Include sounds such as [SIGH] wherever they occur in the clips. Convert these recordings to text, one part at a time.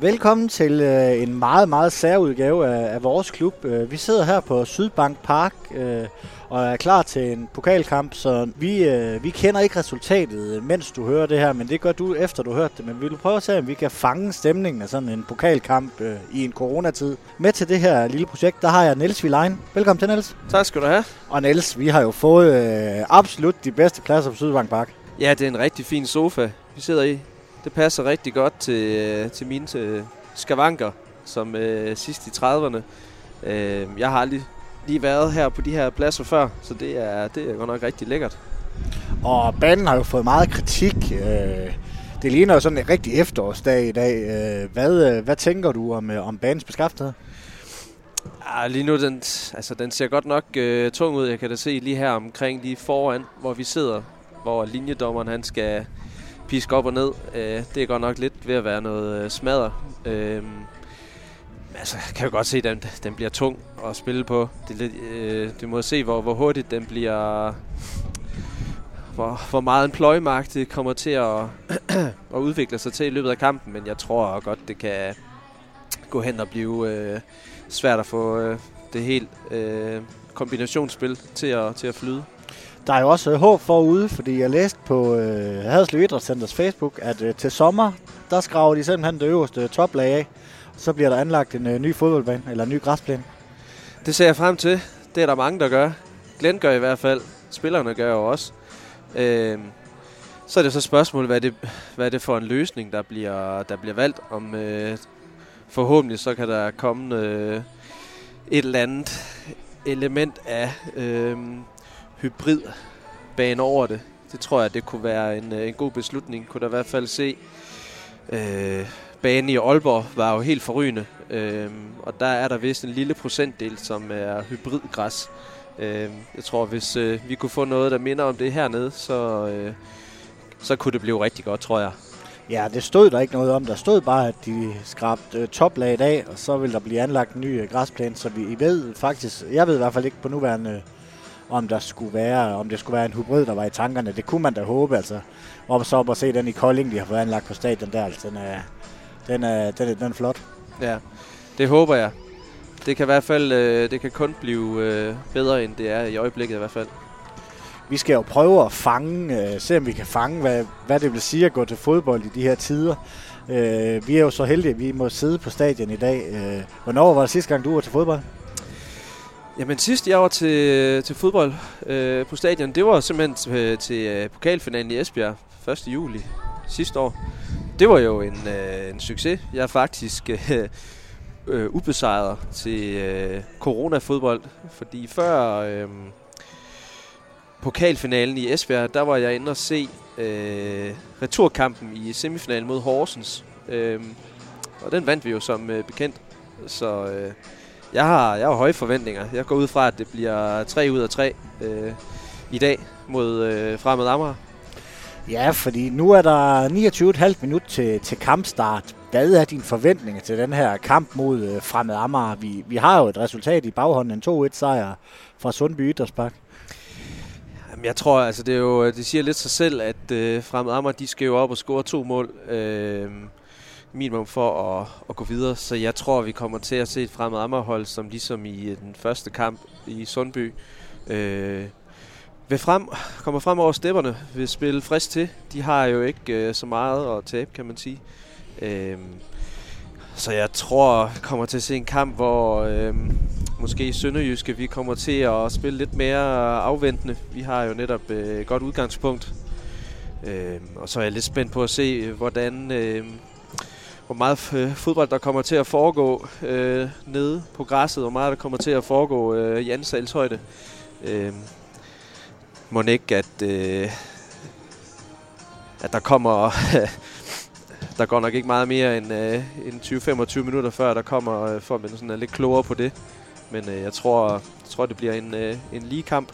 Velkommen til øh, en meget, meget særudgave af, af vores klub. Øh, vi sidder her på Sydbank Park øh, og er klar til en pokalkamp, så vi, øh, vi kender ikke resultatet, mens du hører det her, men det gør du efter du hørte det. Men vi vil prøve at se, om vi kan fange stemningen af sådan en pokalkamp øh, i en coronatid. Med til det her lille projekt, der har jeg Niels Vilein. Velkommen til, Niels. Tak skal du have. Og Niels, vi har jo fået øh, absolut de bedste pladser på Sydbank Park. Ja, det er en rigtig fin sofa, vi sidder i. Det passer rigtig godt til, øh, til mine til skavanker, som øh, sidst i 30'erne. Øh, jeg har aldrig lige været her på de her pladser før, så det er, det er godt nok rigtig lækkert. Og banen har jo fået meget kritik. Øh, det ligner jo sådan en rigtig efterårsdag i dag. Øh, hvad, øh, hvad tænker du om, øh, om banens beskaffenhed? Ah, lige nu, den, altså, den ser godt nok øh, tung ud. Jeg kan da se lige her omkring, lige foran, hvor vi sidder, hvor linjedommeren han skal piske op og ned. Øh, det er godt nok lidt ved at være noget øh, smadder. Øh, altså, kan jo godt se, at den, den bliver tung at spille på. Det, lidt, øh, du må se, hvor, hvor hurtigt den bliver... Hvor, hvor meget en pløjemark det øh, kommer til at, [CLEARS THROAT] at udvikle sig til i løbet af kampen. Men jeg tror godt, det kan gå hen og blive øh, svært at få øh, det helt øh, kombinationsspil til at, til at flyde. Der er jo også håb forude, fordi jeg læste på øh, Haderslev Idrætscenters Facebook, at øh, til sommer, der skraver de simpelthen det øverste toplag af. Så bliver der anlagt en øh, ny fodboldbane, eller en ny græsplæne. Det ser jeg frem til. Det er der mange, der gør. Glenn gør i hvert fald. Spillerne gør jo også. Øh, så er det så spørgsmålet, hvad det, hvad det for en løsning, der bliver, der bliver valgt. Om øh, forhåbentlig så kan der komme øh, et eller andet element af øh, hybrid bane over det. Det tror jeg, det kunne være en, øh, en god beslutning. Kunne der i hvert fald se... Øh, banen i Aalborg var jo helt forrygende. Øh, og der er der vist en lille procentdel, som er hybridgræs. Øh, jeg tror, hvis øh, vi kunne få noget, der minder om det hernede, så, øh, så kunne det blive rigtig godt, tror jeg. Ja, det stod der ikke noget om. Der stod bare, at de skrabte øh, toplaget af, og så vil der blive anlagt en ny øh, græsplæne. Så vi I ved faktisk, jeg ved i hvert fald ikke på nuværende om der skulle være, om det skulle være en hybrid, der var i tankerne. Det kunne man da håbe, altså. Og så op og se den i Kolding, de har fået anlagt på stadion der, altså. Den er, den er, den er, den er flot. Ja, det håber jeg. Det kan i hvert fald, øh, det kan kun blive øh, bedre, end det er i øjeblikket i hvert fald. Vi skal jo prøve at fange, øh, se om vi kan fange, hvad, hvad det vil sige at gå til fodbold i de her tider. Øh, vi er jo så heldige, at vi må sidde på stadion i dag. Øh, hvornår var det sidste gang, du var til fodbold? Jamen sidst jeg var til, til fodbold øh, på stadion, det var simpelthen til, til øh, pokalfinalen i Esbjerg 1. juli sidste år. Det var jo en, øh, en succes. Jeg er faktisk øh, øh, ubesejret til øh, corona-fodbold, fordi før øh, pokalfinalen i Esbjerg, der var jeg inde og se øh, returkampen i semifinalen mod Horsens. Øh, og den vandt vi jo som øh, bekendt. Så øh, jeg har, jeg har høje forventninger. Jeg går ud fra, at det bliver 3 ud af 3 øh, i dag mod øh, Fremad Amager. Ja, fordi nu er der 29,5 minut til, til kampstart. Hvad er dine forventninger til den her kamp mod øh, Fremad Amager? Vi, vi har jo et resultat i baghånden, en 2-1 sejr fra Sundby Idrætspark. Jamen, jeg tror, altså det, er jo, det siger lidt sig selv, at øh, Fremad Amager, de skal jo op og score to mål. Øh, minimum for at, at gå videre. Så jeg tror, vi kommer til at se et fremad Amagerhold, som ligesom i øh, den første kamp i Sundby, øh, vil frem, kommer frem over stepperne, vil spille frisk til. De har jo ikke øh, så meget at tabe, kan man sige. Øh, så jeg tror, kommer til at se en kamp, hvor øh, måske i Sønderjyske, vi kommer til at spille lidt mere afventende. Vi har jo netop øh, et godt udgangspunkt. Øh, og så er jeg lidt spændt på at se, øh, hvordan øh, hvor meget øh, fodbold der kommer til at foregå øh, nede på græsset, hvor meget der kommer til at foregå øh, i ansalshøjde. Øh, må ikke, at, øh, at der kommer... [LAUGHS] der går nok ikke meget mere end, øh, end 20-25 minutter før, der kommer, øh, for at man sådan er lidt klogere på det. Men øh, jeg, tror, jeg tror, det bliver en, øh, en lige kamp.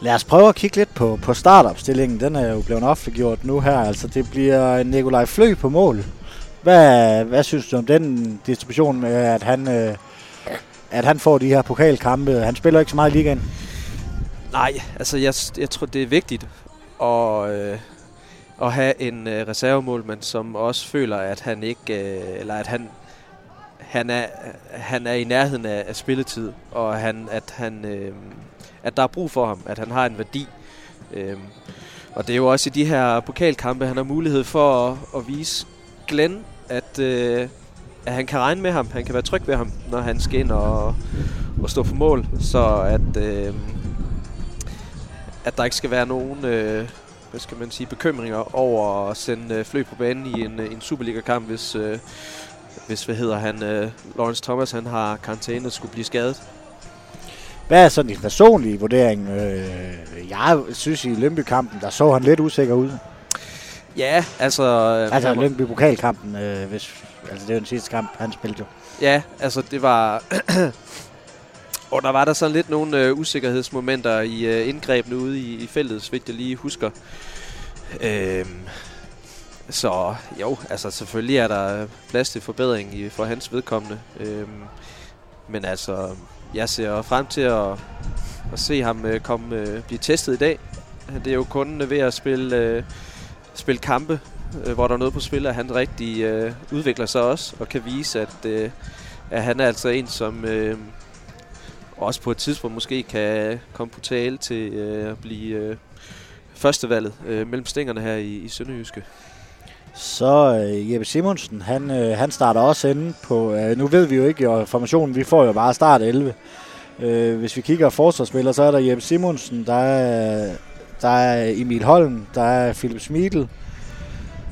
Lad os prøve at kigge lidt på, på startopstillingen. Den er jo blevet offentliggjort nu her. Altså, det bliver Nikolaj Flø på mål. Hvad, hvad synes du om den distribution at han, øh, at han får de her pokalkampe? Han spiller ikke så meget i ligaen. Nej, altså jeg, jeg tror, det er vigtigt at, øh, at have en øh, reservemålmand, som også føler, at han ikke, øh, eller at han, han er, han er i nærheden af, af spilletid, og han, at, han, øh, at der er brug for ham, at han har en værdi. Øh, og det er jo også i de her pokalkampe, han har mulighed for at, at vise Glenn, at, øh, at han kan regne med ham, han kan være tryg ved ham, når han skal ind og, og stå for mål, så at, øh, at der ikke skal være nogen øh, hvad skal man sige, bekymringer over at sende øh, flø på banen i en, øh, en Superliga-kamp, hvis, øh, hvis hvad hedder han, øh, Lawrence Thomas han har karantæne og skulle blive skadet. Hvad er sådan din personlige vurdering? Øh, jeg synes i Lønby-kampen, der så han lidt usikker ud. Ja, altså... Øh, altså Lønby-pokalkampen, øh, hvis, altså det er jo den sidste kamp, han spillede jo. Ja, altså det var... [CLEARS THROAT] og der var der sådan lidt nogle øh, usikkerhedsmomenter i øh, indgrebene ude i, i feltet, vidt jeg lige husker. Øhm, så jo, altså selvfølgelig er der plads til forbedring i, for hans vedkommende. Øhm, men altså, jeg ser frem til at, at se ham øh, komme, øh, blive testet i dag. Det er jo kun ved at spille, øh, spille kampe, øh, hvor der er noget på spil, at han rigtig øh, udvikler sig også, og kan vise, at, øh, at han er altså en, som øh, også på et tidspunkt måske kan komme på tale til øh, at blive øh, førstevalget øh, mellem stængerne her i, i Sønderjyske. Så øh, Jeppe Simonsen, han, øh, han starter også inde på, øh, nu ved vi jo ikke jo formationen, vi får jo bare start 11. Øh, hvis vi kigger forsvarsspillere, så er der Jeppe Simonsen, der er, der er Emil Holm, der er Philip Smidl,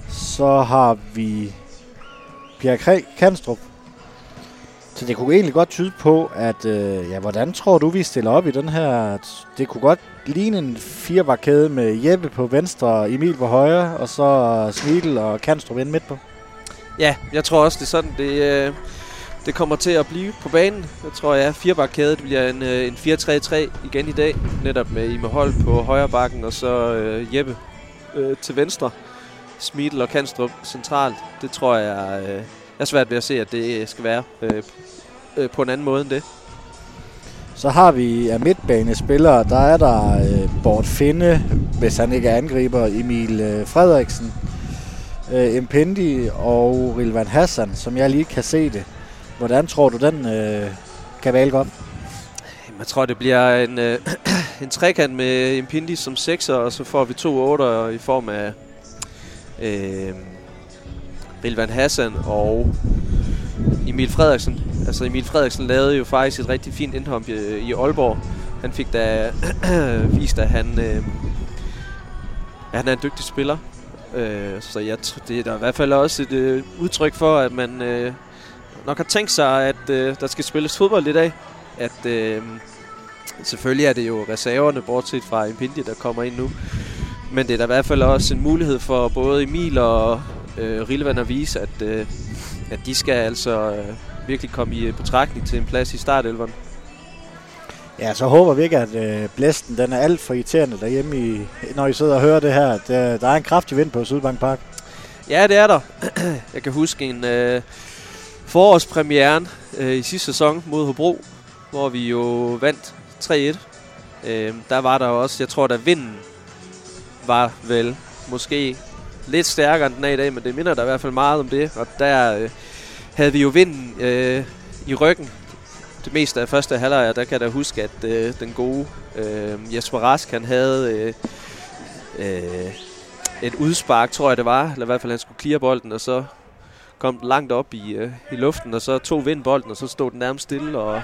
så har vi Pierre Kanstrup, så det kunne egentlig godt tyde på, at øh, ja, hvordan tror du, vi stiller op i den her? Det kunne godt ligne en firebarkæde med Jeppe på venstre, Emil på højre, og så Smidl og Kanstrup ind midt på. Ja, jeg tror også, det er sådan, det, øh, det kommer til at blive på banen. Jeg tror, jeg ja, firebakkæde, det bliver en, øh, en 4-3-3 igen i dag. Netop med Ime Hold på højre bakken, og så øh, Jeppe øh, til venstre. Smidl og Kanstrup centralt. Det tror jeg... Øh, jeg er svært ved at se, at det øh, skal være øh, øh, på en anden måde end det. Så har vi af midtbanespillere, der er der øh, Bort Finde, hvis han ikke er angriber, Emil øh, Frederiksen, øh, Impendi og Rilvan Hassan, som jeg lige kan se det. Hvordan tror du, den øh, kan valge op? Jeg tror, det bliver en, øh, [CLEARS THROAT] en trekant med Impindi som sekser, og så får vi to otter i form af øh, Rilvan Hassan og Emil Frederiksen. Altså Emil Frederiksen lavede jo faktisk et rigtig fint indhop i, i Aalborg. Han fik da [CLEARS THROAT] vist, at han, øh, at han er en dygtig spiller. Øh, så jeg, det er der i hvert fald også et øh, udtryk for, at man øh, nok har tænkt sig, at øh, der skal spilles fodbold i dag. At øh, selvfølgelig er det jo reserverne, bortset fra Impindi, der kommer ind nu. Men det er da i hvert fald også en mulighed for både Emil og øh, Rilvan at vise, at, øh, at de skal altså øh, virkelig komme i betragtning til en plads i startelveren. Ja, så håber vi ikke, at øh, blæsten den er alt for irriterende derhjemme, i, når I sidder og hører det her. Der, der er en kraftig vind på Sydbank Park. Ja, det er der. [CLEARS THROAT] Jeg kan huske en øh, forårspremieren øh, i sidste sæson mod Hobro, hvor vi jo vandt 3-1. Øh, der var der også, jeg tror, der vinden var vel måske lidt stærkere end den er i dag, men det minder der i hvert fald meget om det. Og der øh, havde vi jo vinden øh, i ryggen det meste af første halvleg, og der kan jeg da huske, at øh, den gode øh, Jesper Rask, han havde øh, øh, et udspark, tror jeg det var, eller i hvert fald han skulle clear bolden, og så kom den langt op i, øh, i luften, og så tog vind bolden, og så stod den nærmest stille, og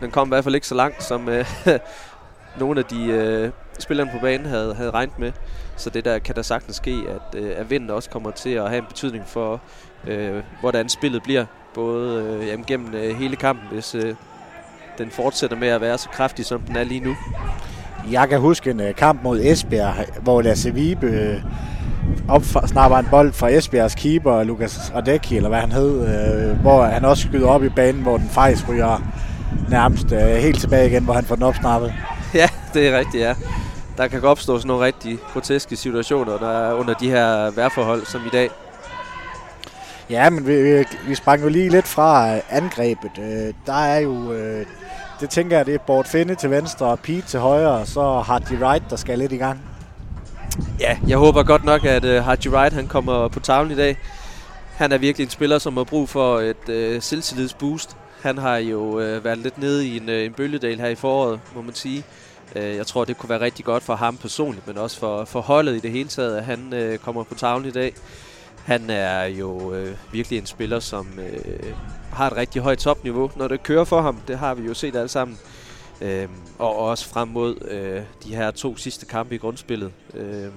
den kom i hvert fald ikke så langt, som øh, [LAUGHS] nogle af de øh, spillerne på banen havde, havde regnet med. Så det der kan der sagtens ske, at, øh, at vinden også kommer til at have en betydning for, øh, hvordan spillet bliver. Både øh, jamen, gennem øh, hele kampen, hvis øh, den fortsætter med at være så kraftig, som den er lige nu. Jeg kan huske en uh, kamp mod Esbjerg, hvor Lasse Vibe Øh opsnapper en bold fra Esbjergs keeper, Lukas Radecki, eller hvad han hed, uh, hvor han også skyder op i banen, hvor den faktisk ryger nærmest uh, helt tilbage igen, hvor han får den opsnappet. Ja, det er rigtigt, ja der kan opstå sådan nogle rigtig groteske situationer der under de her vejrforhold som i dag. Ja, men vi, vi sprang jo lige lidt fra øh, angrebet. Øh, der er jo, øh, det tænker jeg, det er Bort Finde til venstre og Pete til højre, og så har de Wright, der skal lidt i gang. Ja, jeg håber godt nok, at uh, Haji Wright han kommer på tavlen i dag. Han er virkelig en spiller, som har brug for et uh, selvtillidsboost. Han har jo uh, været lidt nede i en, uh, en bølgedal her i foråret, må man sige. Uh, jeg tror, det kunne være rigtig godt for ham personligt, men også for, for holdet i det hele taget, at han uh, kommer på tavlen i dag. Han er jo uh, virkelig en spiller, som uh, har et rigtig højt topniveau, når det kører for ham. Det har vi jo set alle sammen. Øhm, og også frem mod øh, de her to sidste kampe i grundspillet. Øhm,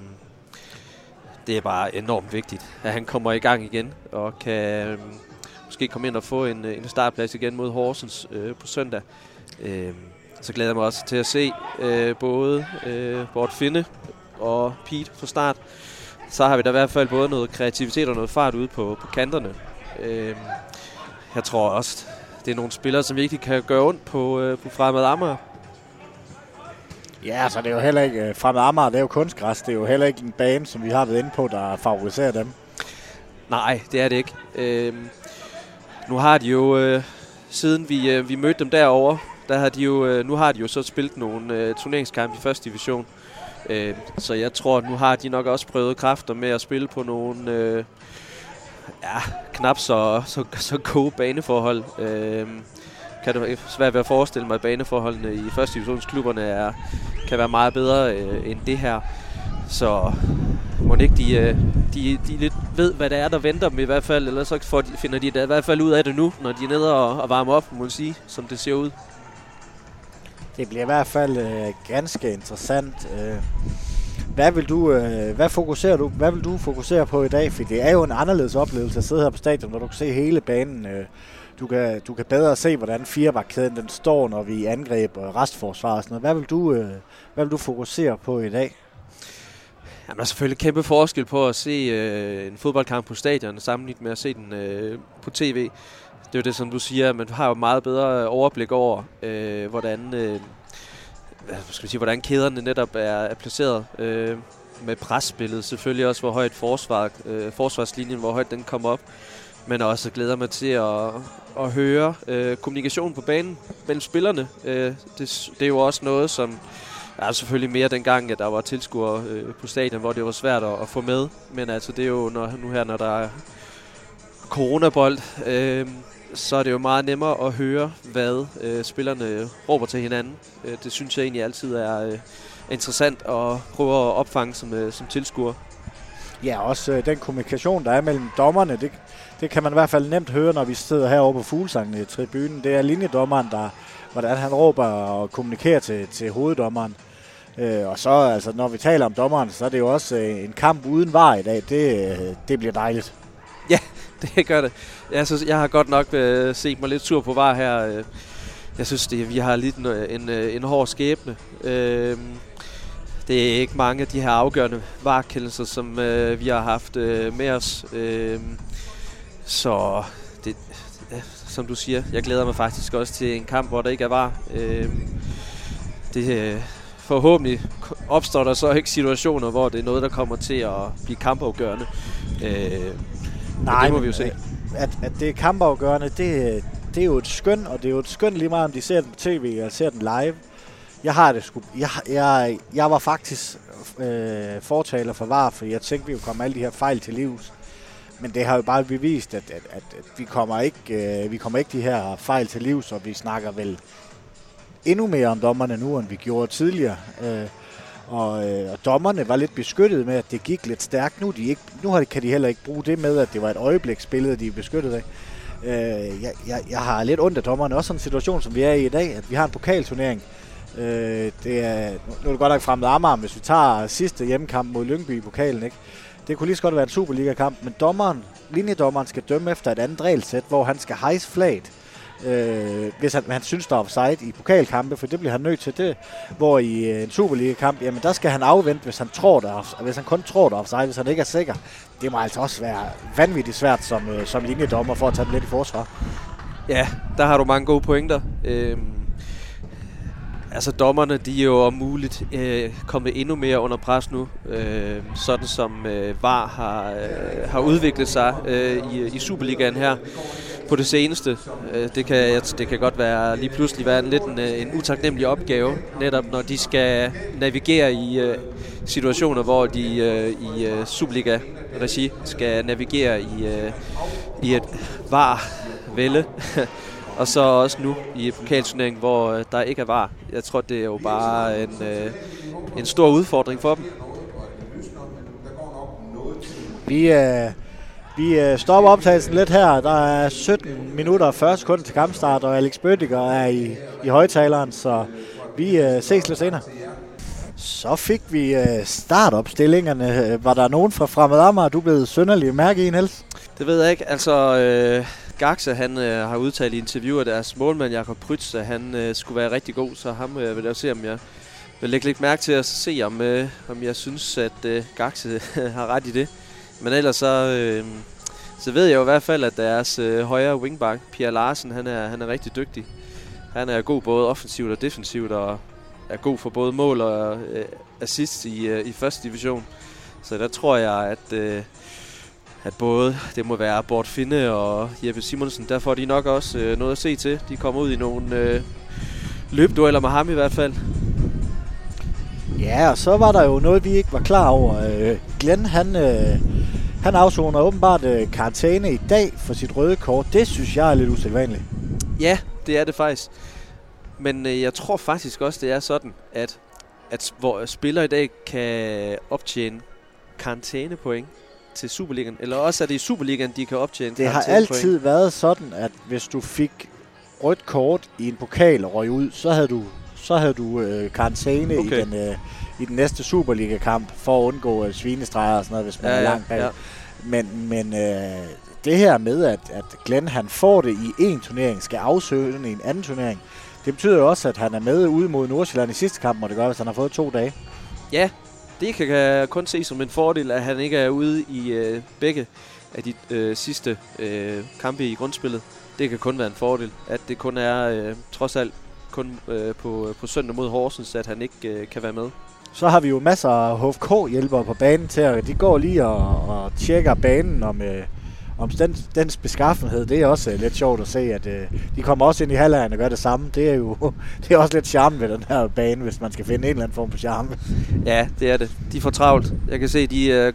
det er bare enormt vigtigt, at han kommer i gang igen og kan øh, måske komme ind og få en, øh, en startplads igen mod Horsens øh, på søndag. Øhm, så glæder jeg mig også til at se øh, både øh, Bort Finde og Pete fra start. Så har vi da i hvert fald både noget kreativitet og noget fart ude på, på kanterne. Øhm, jeg tror også, det er nogle spillere, som virkelig kan gøre ondt på, øh, på Fremad Amager. Ja, så altså, det er jo heller ikke... Øh, Fremad Amager, det er jo kunstgræs. Det er jo heller ikke en bane, som vi har været inde på, der favoriserer dem. Nej, det er det ikke. Øhm, nu har de jo, øh, siden vi, øh, vi mødte dem derovre, der har de jo, øh, nu har de jo så spillet nogle øh, turneringskampe i første division. Øh, så jeg tror, nu har de nok også prøvet kræfter med at spille på nogle... Øh, ja, knap så, så, så gode baneforhold. Øhm, kan det være svært ved at forestille mig, at baneforholdene i første divisionsklubberne er, kan være meget bedre øh, end det her. Så må ikke de, øh, de, de lidt ved, hvad der er, der venter dem i hvert fald, eller så får de, finder de da i hvert fald ud af det nu, når de er nede og, og varmer op, må man sige, som det ser ud. Det bliver i hvert fald øh, ganske interessant. Øh, hvad vil du, øh, hvad fokuserer du, hvad vil du fokusere på i dag? For det er jo en anderledes oplevelse at sidde her på stadion, hvor du kan se hele banen. Øh, du kan, du kan bedre se, hvordan firebakkæden den står, når vi angreb og restforsvar og sådan noget. Hvad vil du, øh, hvad vil du fokusere på i dag? Jamen, der er selvfølgelig kæmpe forskel på at se øh, en fodboldkamp på stadion, sammenlignet med at se den øh, på tv. Det er jo det, som du siger, men du har jo meget bedre øh, overblik over, øh, hvordan øh, skal vi sige, hvordan kæderne netop er, er placeret. Øh, med presspillet selvfølgelig også, hvor højt forsvar, øh, forsvarslinjen, hvor højt den kommer op. Men også glæder mig til at, at høre øh, kommunikation på banen mellem spillerne. Øh, det, det er jo også noget, som er selvfølgelig mere dengang, at der var tilskuere øh, på stadion, hvor det var svært at, at få med. Men altså, det er jo når, nu her, når der er coronabold, øh, så er det jo meget nemmere at høre, hvad øh, spillerne råber til hinanden. Øh, det synes jeg egentlig altid er øh, interessant at prøve at opfange som, øh, som tilskuer. Ja, også øh, den kommunikation, der er mellem dommerne, det, det kan man i hvert fald nemt høre, når vi sidder herovre på Fuglesangen i tribunen. Det er linjedommeren, der, hvordan han råber og kommunikerer til, til hoveddommeren. Øh, og så, altså, når vi taler om dommeren, så er det jo også øh, en kamp uden var i dag. Det, øh, det bliver dejligt. Ja, [LAUGHS] det gør det. Jeg, synes, jeg har godt nok øh, set mig lidt sur på var her. Øh. Jeg synes, det, vi har lidt en, en, øh, en hård skæbne. Øh, det er ikke mange af de her afgørende varekendelser, som øh, vi har haft øh, med os. Øh, så det, som du siger, jeg glæder mig faktisk også til en kamp, hvor der ikke er var. Øh, det, øh, forhåbentlig opstår der så ikke situationer, hvor det er noget, der kommer til at blive kampafgørende. Øh, Nej, det må vi jo se. At, at det er kampafgørende, det, det er jo et skøn, og det er jo et skøn lige meget, om de ser den på tv eller ser den live. Jeg har det sgu... Jeg, jeg, jeg var faktisk øh, fortaler for VAR, for jeg tænkte, vi ville komme alle de her fejl til livs. Men det har jo bare bevist, at, at, at, at vi, kommer ikke, øh, vi kommer ikke de her fejl til livs, og vi snakker vel endnu mere om dommerne nu, end vi gjorde tidligere. Øh, og, øh, og dommerne var lidt beskyttet med, at det gik lidt stærkt. Nu, de ikke, nu har, kan de heller ikke bruge det med, at det var et øjebliksbillede, de er beskyttet af. Øh, jeg, jeg, jeg har lidt ondt af dommerne. Også sådan en situation, som vi er i i dag, at vi har en pokalturnering. Øh, det er, nu er det godt nok fremmed Amager, hvis vi tager sidste hjemmekamp mod Lyngby i pokalen. Ikke? Det kunne lige så godt være en Superliga-kamp, men dommeren, linjedommeren skal dømme efter et andet regelsæt, hvor han skal hejse flaget øh, hvis han, han synes, der er offside i pokalkampe, for det bliver han nødt til det. Hvor i øh, en Superliga-kamp, jamen der skal han afvente, hvis han tror, der er, hvis han kun tror, der er offside, hvis han ikke er sikker. Det må altså også være vanvittigt svært som, øh, som linjedommer for at tage den lidt i forsvar. Ja, der har du mange gode pointer. Øh altså dommerne, de er jo om muligt øh, kommet endnu mere under pres nu, øh, sådan som øh, VAR har, øh, har udviklet sig øh, i, i Superligaen her på det seneste. Øh, det, kan, det kan godt være lige pludselig være en lidt en, øh, en utaknemmelig opgave, netop når de skal navigere i øh, situationer, hvor de øh, i øh, Superliga-regi skal navigere i, øh, i et var-vælde. [LAUGHS] og så også nu i pokalturneringen, hvor uh, der ikke er var. Jeg tror, det er jo bare en, uh, en stor udfordring for dem. Vi, uh vi øh, stopper optagelsen lidt her. Der er 17 minutter og 40 sekunder til kampstart, og Alex Bøttiger er i, i højtaleren, så vi øh, ses lidt senere. Så fik vi øh, startopstillingerne. Var der nogen fra Fremad Amager, du blev synderlig mærke i, Niels? Det ved jeg ikke. Altså, øh, Gaxe, han øh, har udtalt i interview, at deres målmand, Jakob Prytz, at han øh, skulle være rigtig god, så ham øh, vil jeg se, om jeg vil lægge lidt mærke til at se, om, øh, om jeg synes, at øh, Gaxe [LAUGHS] har ret i det. Men ellers så, øh, så ved jeg jo i hvert fald, at deres øh, højre wingback, Pierre Larsen, han er, han er rigtig dygtig. Han er god både offensivt og defensivt, og er god for både mål og øh, assist i, øh, i første division. Så der tror jeg, at, øh, at både det må være Bort Finde og Jeppe Simonsen, der får de nok også øh, noget at se til. De kommer ud i nogle øh, løbdueller med ham i hvert fald. Ja, og så var der jo noget, vi ikke var klar over. Øh, Glenn, han, øh, han afsoner åbenbart øh, karantæne i dag for sit røde kort. Det synes jeg er lidt usædvanligt. Ja, det er det faktisk. Men øh, jeg tror faktisk også, det er sådan, at, at hvor spillere i dag kan optjene karantænepoint til Superligaen, eller også er det i Superligaen, de kan optjene Det har altid været sådan, at hvis du fik rødt kort i en pokal og røg ud, så havde du så havde du øh, karantæne okay. i, den, øh, i den næste Superliga-kamp for at undgå øh, svinestreger og sådan noget, hvis man ja, er langt bag. Ja. Men, men øh, det her med, at, at Glenn han får det i en turnering, skal afsøge den i en anden turnering, det betyder jo også, at han er med ude mod Nordsjælland i sidste kamp, og det gør, hvis han har fået to dage. Ja, det kan jeg kun se som en fordel, at han ikke er ude i øh, begge af de øh, sidste øh, kampe i grundspillet. Det kan kun være en fordel, at det kun er øh, trods alt kun øh, på, øh, på søndag mod Horsens, at han ikke øh, kan være med. Så har vi jo masser af HFK-hjælpere på banen til, at de går lige og, og tjekker banen om, øh, om den, dens beskaffenhed. Det er også øh, lidt sjovt at se, at øh, de kommer også ind i halvlejen og gør det samme. Det er jo [LAUGHS] det er også lidt charme ved den her bane, hvis man skal finde en eller anden form for charme. Ja, det er det. De får travlt. Jeg kan se, de er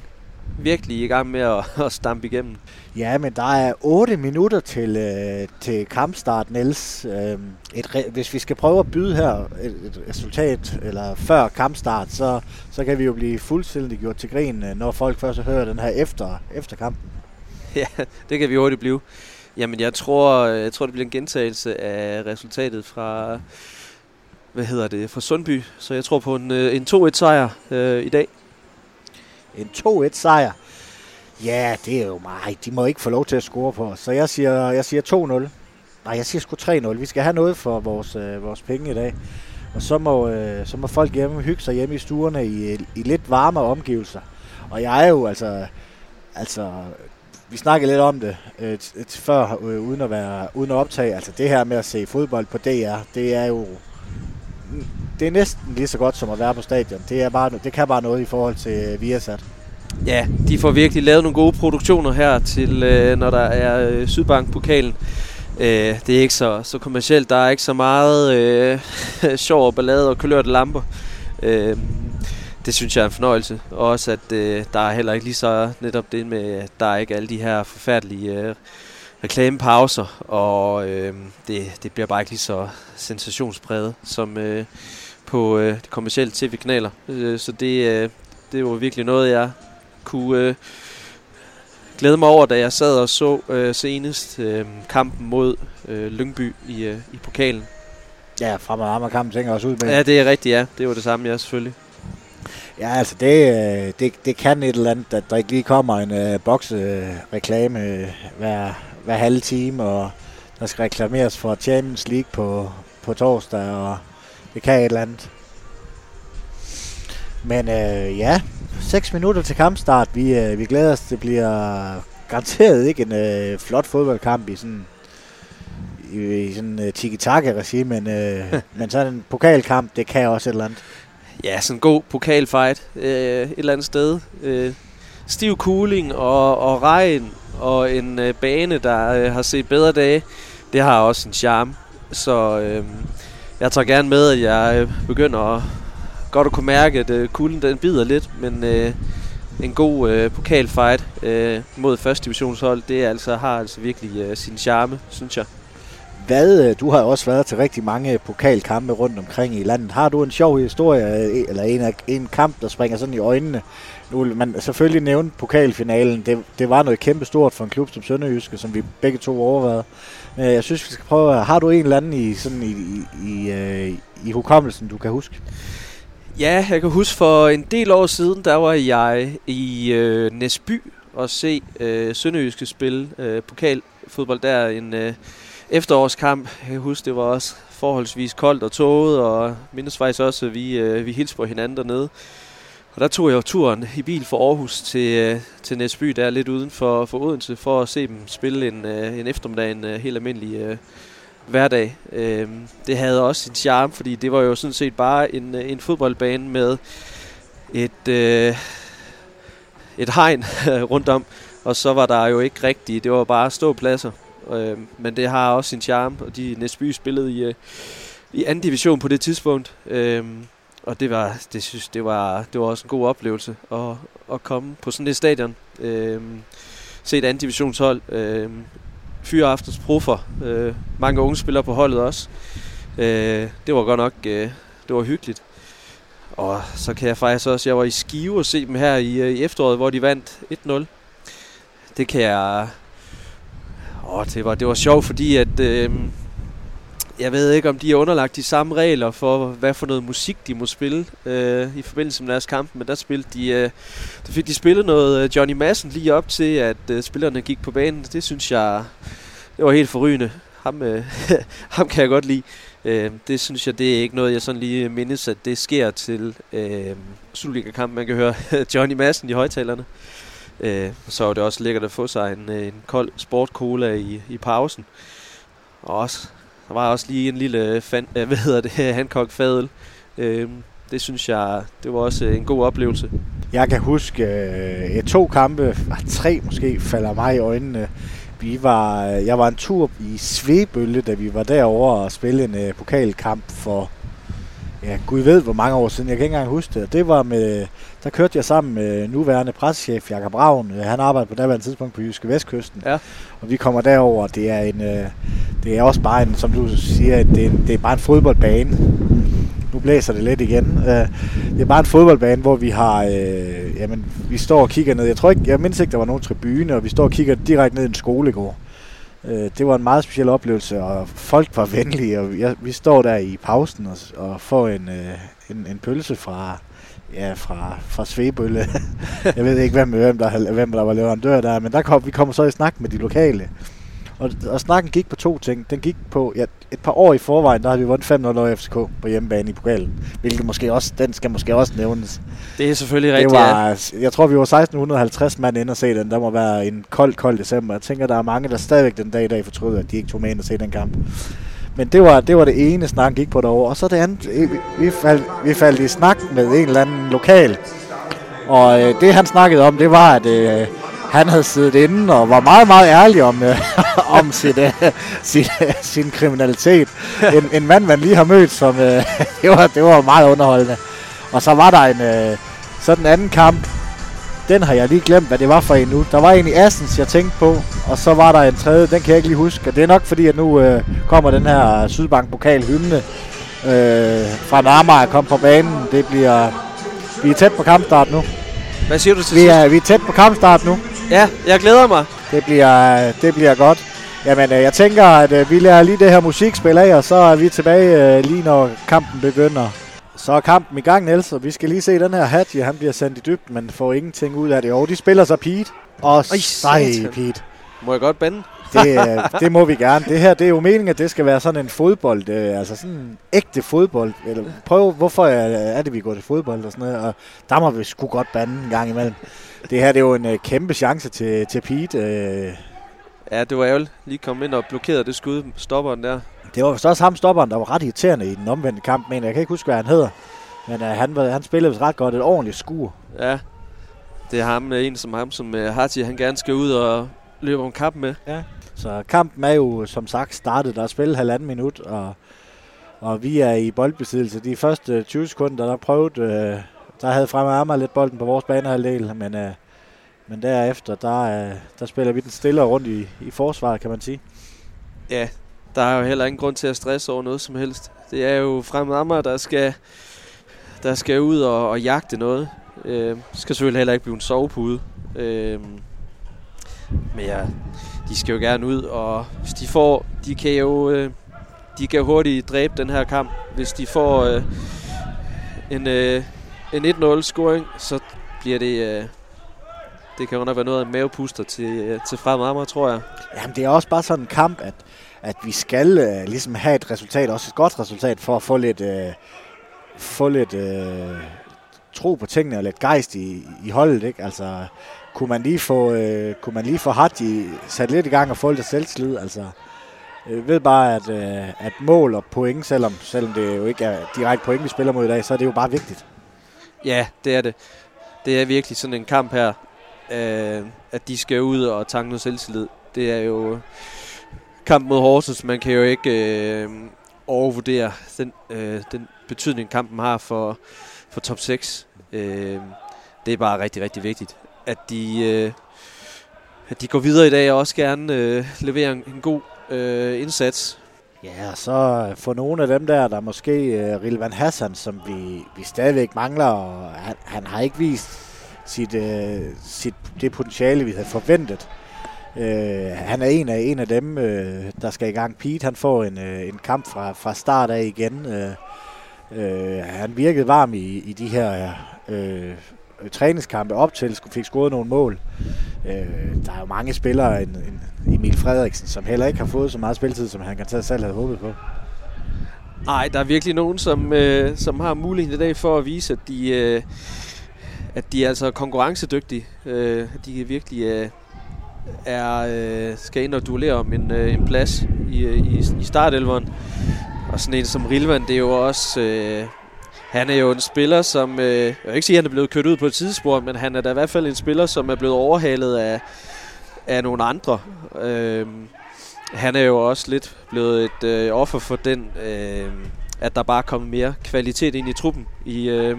virkelig i gang med at, [LAUGHS] at stampe igennem. Ja, men der er 8 minutter til, øh, til kampstart, Niels. Øh, et, hvis vi skal prøve at byde her et, et resultat, eller før kampstart, så, så kan vi jo blive fuldstændig gjort til grin, øh, når folk først hører den her efter, efter kampen. [LAUGHS] Ja, det kan vi hurtigt blive. Jamen, jeg tror, øh, jeg tror, det bliver en gentagelse af resultatet fra, hvad hedder det, fra Sundby. Så jeg tror på en, øh, en 2-1 sejr øh, i dag. En 2-1 sejr. Ja, det er jo mig. De må ikke få lov til at score på os. Så jeg siger, jeg siger 2-0. Nej, jeg siger sgu 3-0. Vi skal have noget for vores, øh, vores penge i dag. Og så må, øh, så må folk hjemme hygge sig hjemme i stuerne i, i lidt varmere omgivelser. Og jeg er jo altså... Altså, vi snakkede lidt om det øh, et, før, øh, uden, at være, uden at optage. Altså det her med at se fodbold på DR, det er jo mm, det er næsten lige så godt som at være på stadion. Det, er bare, det kan bare noget i forhold til øh, Viasat. Ja, de får virkelig lavet nogle gode produktioner her til, øh, når der er øh, Sydbank-pokalen. Øh, det er ikke så, så kommercielt. Der er ikke så meget øh, [LAUGHS] sjov og ballade og kulørte lamper. Øh, det synes jeg er en fornøjelse. Og også, at øh, der er heller ikke lige så netop det med, at der er ikke alle de her forfærdelige øh, reklamepauser. Og øh, det, det bliver bare ikke lige så sensationspræget som øh, på øh, de kommercielle tv-kanaler. Øh, så det, øh, det var virkelig noget, jeg kunne øh, glæde mig over, da jeg sad og så øh, senest øh, kampen mod øh, Lyngby i, øh, i pokalen. Ja, fremad Amager kampen tænker også ud med. Ja, det er rigtigt, ja. Det var det samme, ja, selvfølgelig. Ja, altså det, øh, det, det kan et eller andet, at der ikke lige kommer en uh, boksereklame uh, hver, hver halve time, og der skal reklameres for Champions League på, på torsdag, og det kan et eller andet. Men uh, ja, 6 minutter til kampstart. Vi, øh, vi glæder os. Det bliver garanteret ikke en øh, flot fodboldkamp i sådan i, i sådan uh, tiki-taka-regi, men, øh, [LAUGHS] men sådan en pokalkamp, det kan også et eller andet. Ja, sådan en god pokalfight øh, et eller andet sted. Øh, stiv cooling og, og regn og en øh, bane, der øh, har set bedre dage, det har også en charme. Så øh, jeg tager gerne med, at jeg øh, begynder at godt at kunne mærke, at øh, kulden den bider lidt, men øh, en god øh, pokalfight øh, mod første divisionshold, det altså, har altså virkelig øh, sin charme, synes jeg. Hvad, øh, du har også været til rigtig mange pokalkampe rundt omkring i landet. Har du en sjov historie, øh, e- eller en, en kamp, der springer sådan i øjnene? Nu vil man selvfølgelig nævne pokalfinalen. Det, det var noget kæmpe stort for en klub som Sønderjyske, som vi begge to overvejede. Men jeg synes, vi skal prøve. Har du en eller anden i, sådan i, i, i, i hukommelsen, du kan huske? Ja, jeg kan huske for en del år siden, der var jeg i øh, Næsby og se øh, Sønderjyske spille øh, pokalfodbold der en øh, efterårskamp. Jeg kan huske, det var også forholdsvis koldt og tåget, og mindes faktisk også, at vi, øh, vi hilste på hinanden dernede. Og der tog jeg jo turen i bil fra Aarhus til, øh, til Næsby, der lidt uden for, for Odense, for at se dem spille en, øh, en eftermiddag, en øh, helt almindelig øh, hverdag. Øh, det havde også sin charme, fordi det var jo sådan set bare en, øh, en fodboldbane med et, øh, et hegn [LAUGHS] rundt om, og så var der jo ikke rigtigt, det var bare ståpladser. Øh, men det har også sin charme, og de Næsby spillede i, øh, i anden division på det tidspunkt. Øh, og det var, det synes, det var, det var også en god oplevelse at, at komme på sådan et stadion. Øh, se et anden divisionshold. Øh, fyre aftens proffer. Øh, mange unge spillere på holdet også. Øh, det var godt nok øh, det var hyggeligt. Og så kan jeg faktisk også, jeg var i Skive og se dem her i, øh, i efteråret, hvor de vandt 1-0. Det kan jeg... Åh, det var, det var sjovt, fordi at... Øh, jeg ved ikke, om de er underlagt de samme regler for, hvad for noget musik de må spille øh, i forbindelse med deres kamp, men der, spillede de, øh, der fik de spillet noget øh, Johnny Madsen lige op til, at øh, spillerne gik på banen. Det synes jeg, det var helt forrygende. Ham, øh, [LAUGHS] ham kan jeg godt lide. Øh, det synes jeg, det er ikke noget, jeg sådan lige mindes, at det sker til øh, Superliga-kamp. Man kan høre [LAUGHS] Johnny Madsen i højtalerne. Øh, så er det også lækkert at få sig en, øh, en kold sportcola i, i pausen. Og også der var også lige en lille øh, fan, øh, [LAUGHS] hvad hedder det, Hancock fadel. Øh, det synes jeg, det var også øh, en god oplevelse. Jeg kan huske øh, to kampe, tre måske, falder mig i øjnene. Vi var, jeg var en tur i Svebølle, da vi var derovre og spillede en øh, pokalkamp for, ja, gud ved hvor mange år siden, jeg kan ikke engang huske det. Det var med, der kørte jeg sammen med nuværende pressechef Jakob Ravn. Han arbejder på daværende tidspunkt på Jyske Vestkysten. Ja. Og vi kommer derover. Det er en, øh, det er også bare en, som du siger, det er, en, det er bare en fodboldbane. Nu blæser det lidt igen. Øh, det er bare en fodboldbane, hvor vi har, øh, jamen, vi står og kigger ned. Jeg tror ikke, jeg mindst ikke, der var nogen tribune, og vi står og kigger direkte ned i en skolegård. Øh, det var en meget speciel oplevelse, og folk var venlige, og vi, vi står der i pausen og, og får en, øh, en, en pølse fra, ja, fra, fra Svebølle. [LAUGHS] jeg ved ikke, hvem, hvem, der, hvem der var leverandør der, men der kom, vi kommer så i snak med de lokale. Og, og snakken gik på to ting. Den gik på, ja, et par år i forvejen, der har vi vundet 5-0 over FCK på hjemmebane i pokalen. Hvilket måske også, den skal måske også nævnes. Det er selvfølgelig rigtigt, det var, ja. Jeg tror, vi var 1650 mand ind og se den. Der må være en kold, kold december. Jeg tænker, der er mange, der stadigvæk den dag i dag fortryder, at de ikke tog med ind og se den kamp. Men det var, det var det ene snak, gik på derovre. Og så det andet, vi, vi, faldt, vi faldt i snak med en eller anden lokal. Og øh, det han snakkede om, det var, at øh, han havde siddet inde og var meget, meget ærlig om, øh, [LAUGHS] om sit, øh, sin, øh, sin kriminalitet. En, en mand, man lige har mødt, som øh, [LAUGHS] det, var, det var meget underholdende. Og så var der en øh, sådan anden kamp. Den har jeg lige glemt, hvad det var for en nu. Der var en i Assens, jeg tænkte på. Og så var der en tredje, den kan jeg ikke lige huske. Det er nok fordi, at nu øh, kommer den her Sydbank pokal hymne øh, fra Narmar kom på banen. Det bliver... Vi er tæt på kampstart nu. Hvad siger du til vi er, vi er tæt på kampstart nu. Ja, jeg glæder mig. Det bliver, det bliver godt. Jamen, øh, jeg tænker, at øh, vi lærer lige det her musik spille af, og så er vi tilbage øh, lige når kampen begynder. Så er kampen i gang, Niels, og vi skal lige se den her hat. Ja, han bliver sendt i dybden, men får ingenting ud af det. Og de spiller så Pete. Og sej, Pete. Må jeg godt bande? det, det må vi gerne. Det her, det er jo meningen, at det skal være sådan en fodbold, øh, altså sådan en ægte fodbold. Eller prøv, hvorfor er, er det, vi går til fodbold og sådan noget, og der må vi sgu godt bande en gang imellem. Det her, det er jo en øh, kæmpe chance til, til Pete. Øh. Ja, det var ærgerligt. Lige kom ind og blokerede det skud, stopperen der. Det var så også ham stopperen, der var ret irriterende i den omvendte kamp, men jeg kan ikke huske, hvad han hedder. Men øh, han, han spillede ret godt, et ordentligt skur. Ja, det er ham, en som ham, som uh, Hati, han gerne skal ud og løber en kamp med. Ja. Så kampen er jo som sagt startet. Der er spillet halvanden minut, og, og vi er i boldbesiddelse. De første 20 sekunder, der prøvede, øh, der havde Fremad Amager lidt bolden på vores banehalvdel, men, øh, men derefter, der, øh, der spiller vi den stille rundt i, i forsvaret, kan man sige. Ja, der er jo heller ingen grund til at stresse over noget som helst. Det er jo Fremad Amager, der skal, der skal ud og, og jagte noget. Øh, skal selvfølgelig heller ikke blive en sovepude. Øh, men ja, de skal jo gerne ud, og hvis de får, de kan jo, øh, de kan hurtigt dræbe den her kamp. Hvis de får øh, en, øh, en 1-0 scoring, så bliver det, øh, det kan jo nok være noget af en mavepuster til, øh, til Fremad Amager, tror jeg. Jamen, det er også bare sådan en kamp, at, at vi skal øh, ligesom have et resultat, også et godt resultat, for at få lidt, øh, få lidt øh, tro på tingene og lidt gejst i, i holdet. Ikke? Altså, kunne man lige få, øh, kunne man lige få Hadji sat lidt i gang og få lidt selvslid. Altså, jeg ved bare, at, øh, at mål og point, selvom, selvom det jo ikke er direkte point, vi spiller mod i dag, så er det jo bare vigtigt. Ja, det er det. Det er virkelig sådan en kamp her, øh, at de skal ud og tanke noget selvtillid. Det er jo kamp mod Horsens. Man kan jo ikke øh, overvurdere den, øh, den betydning, kampen har for, for top 6. Øh, det er bare rigtig, rigtig vigtigt, at de, øh, at de går videre i dag og også gerne øh, leverer en, en god øh, indsats. Ja, og så øh, for nogle af dem der, der måske uh, Rilvan Hassan, som vi, vi stadigvæk mangler, og han, han har ikke vist sit, uh, sit, det potentiale, vi havde forventet. Øh, han er en af, en af dem, øh, der skal i gang. Pete, han får en, øh, en kamp fra, fra start af igen. Øh, øh, han virkede varm i, i de her øh, træningskampe op til, fik scoret nogle mål. Øh, der er jo mange spillere, en, en Emil Frederiksen, som heller ikke har fået så meget spilletid, som han kan tage selv havde håbet på. Nej, der er virkelig nogen, som, øh, som har muligheden i dag for at vise, at de, øh, at de er altså konkurrencedygtige. Øh, at de virkelig øh, er, øh, skal ind og duellere om en, øh, en plads i, øh, i, i startelveren. Og sådan en som Rilvan, det er jo også... Øh, han er jo en spiller, som... Øh, jeg vil ikke sige, at han er blevet kørt ud på et tidsspor, men han er da i hvert fald en spiller, som er blevet overhalet af, af nogle andre. Øh, han er jo også lidt blevet et øh, offer for den, øh, at der bare er kommet mere kvalitet ind i truppen i, øh,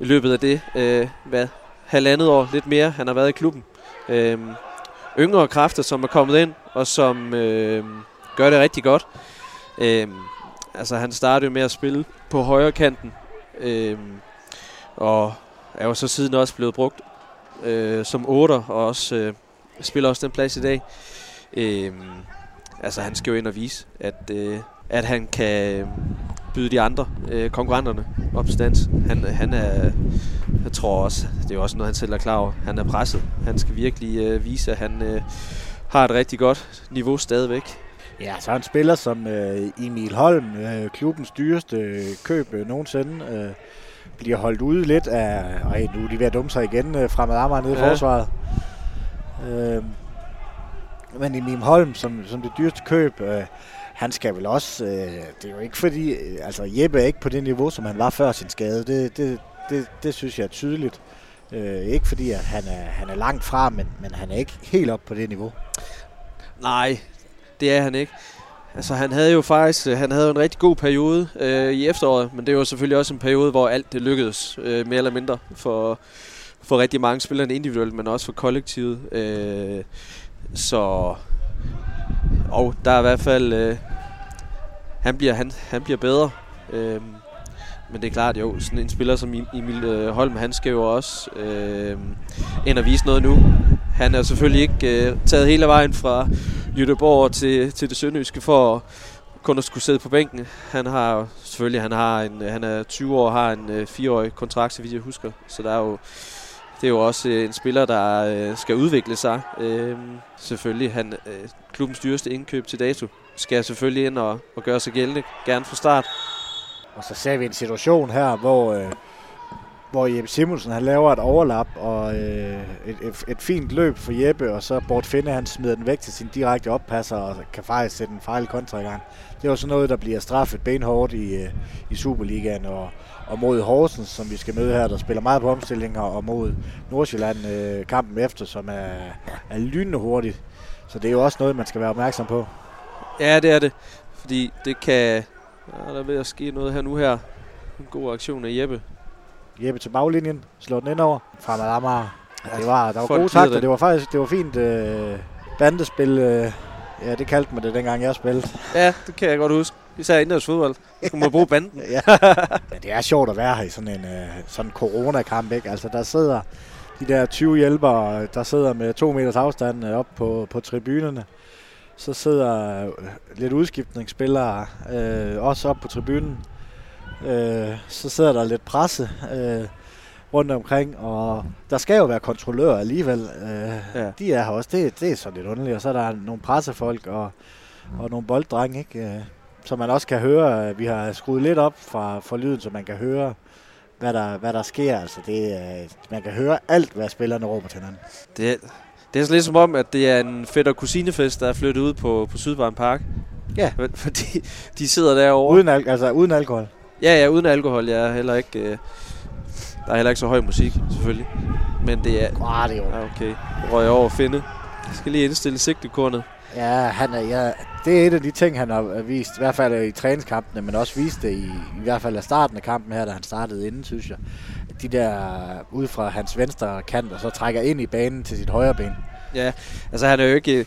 i løbet af det, øh, hvad, halvandet år, lidt mere, han har været i klubben. Øh, yngre kræfter, som er kommet ind, og som øh, gør det rigtig godt. Øh, altså, han startede jo med at spille på højre kanten, øh, og er jo så siden også blevet brugt øh, som 8'er, og også øh, spiller også den plads i dag. Øh, altså, han skal jo ind og vise, at, øh, at han kan byde de andre øh, konkurrenterne op stands. Han, han er, jeg tror også, det er også noget, han selv er klar over. Han er presset. Han skal virkelig øh, vise, at han øh, har et rigtig godt niveau stadigvæk. Ja, så en spiller som øh, Emil Holm, øh, klubbens dyreste øh, køb øh, nogensinde, øh, bliver holdt ude lidt af, og nu er de ved at dumme sig igen, øh, fremad Amager nede ja. i forsvaret. Øh, men Emil Holm, som, som det dyreste køb, øh, han skal vel også, øh, det er jo ikke fordi, øh, altså Jeppe er ikke på det niveau, som han var før sin skade, det, det, det, det synes jeg er tydeligt. Øh, ikke fordi, at han er, han er langt fra, men, men han er ikke helt op på det niveau. Nej, det er han ikke. Altså han havde jo faktisk øh, han havde en rigtig god periode øh, i efteråret, men det var selvfølgelig også en periode, hvor alt det lykkedes øh, mere eller mindre for, for rigtig mange spillere individuelt, men også for kollektivet. Øh, så og der er i hvert fald øh, han bliver han, han bliver bedre. Øh, men det er klart jo, sådan en spiller som Emil øh, Holm, han skal jo også øh, ind og vise noget nu. Han er selvfølgelig ikke øh, taget hele vejen fra Jødeborg til, til det sønderjyske for at kun at skulle sidde på bænken. Han har selvfølgelig, han har en, øh, han er 20 år, har en øh, 4-årig kontrakt, så vidt jeg husker. Så der er jo, det er jo også øh, en spiller, der øh, skal udvikle sig. Øh, selvfølgelig, han, øh, klubbens dyreste indkøb til dato skal selvfølgelig ind og, og gøre sig gældende, gerne fra start. Og så ser vi en situation her, hvor, øh, hvor Jeppe Simonsen han laver et overlap og øh, et, et, et fint løb for Jeppe, og så Bort Finde han smider den væk til sin direkte oppasser og kan faktisk sætte en fejl kontra i gang. Det er jo sådan noget, der bliver straffet benhårdt i, øh, i Superligaen og, og mod Horsens, som vi skal møde her, der spiller meget på omstillinger, og mod Nordsjælland øh, kampen efter, som er, er lynende hurtigt. Så det er jo også noget, man skal være opmærksom på. Ja, det er det. Fordi det kan... Ja, der er ved at ske noget her nu her. En god aktion af Jeppe. Jeppe til baglinjen, slår den ind over. Fremad Amager. Ja, det var, der var folk gode takter. det. Det var faktisk det var fint øh, bandespil. Øh, ja, det kaldte man det, dengang jeg spillede. Ja, det kan jeg godt huske. Især indendørs fodbold. Så skulle man bruge banden. [LAUGHS] ja. ja, det er sjovt at være her i sådan en øh, sådan coronakamp, ikke? Altså, der sidder de der 20 hjælpere, der sidder med to meters afstand øh, op på, på tribunerne. Så sidder øh, lidt udskiftningsspillere øh, også op på tribunen. Øh, så sidder der lidt presse øh, rundt omkring, og der skal jo være kontrollører alligevel. Øh, Ja. De er her også. Det, det er så lidt underligt. Og så er der nogle pressefolk og, og nogle bolddrenge, ikke? Øh, så man også kan høre, øh, vi har skruet lidt op fra, for lyden, så man kan høre, hvad der, hvad der sker. Altså det, er- man kan høre alt, hvad spillerne råber til hinanden. Det, er- det er så lidt som om, at det er en fætter kusinefest, der er flyttet ud på, på Sydbarn Park. Ja. Fordi de sidder derovre. Uden, al- altså, uden alkohol. Ja, ja, uden alkohol. Jeg er heller ikke... Øh, der er heller ikke så høj musik, selvfølgelig. Men det er... Ah, det er. Ja, okay. Røg over finde. Jeg skal lige indstille sigtekornet. Ja, han er, ja, det er et af de ting, han har vist, i hvert fald i træningskampene, men også vist det i, i hvert fald af starten af kampen her, da han startede inden, synes jeg. De der ud fra hans venstre kant, og så trækker ind i banen til sit højre ben. Ja, altså han er jo ikke...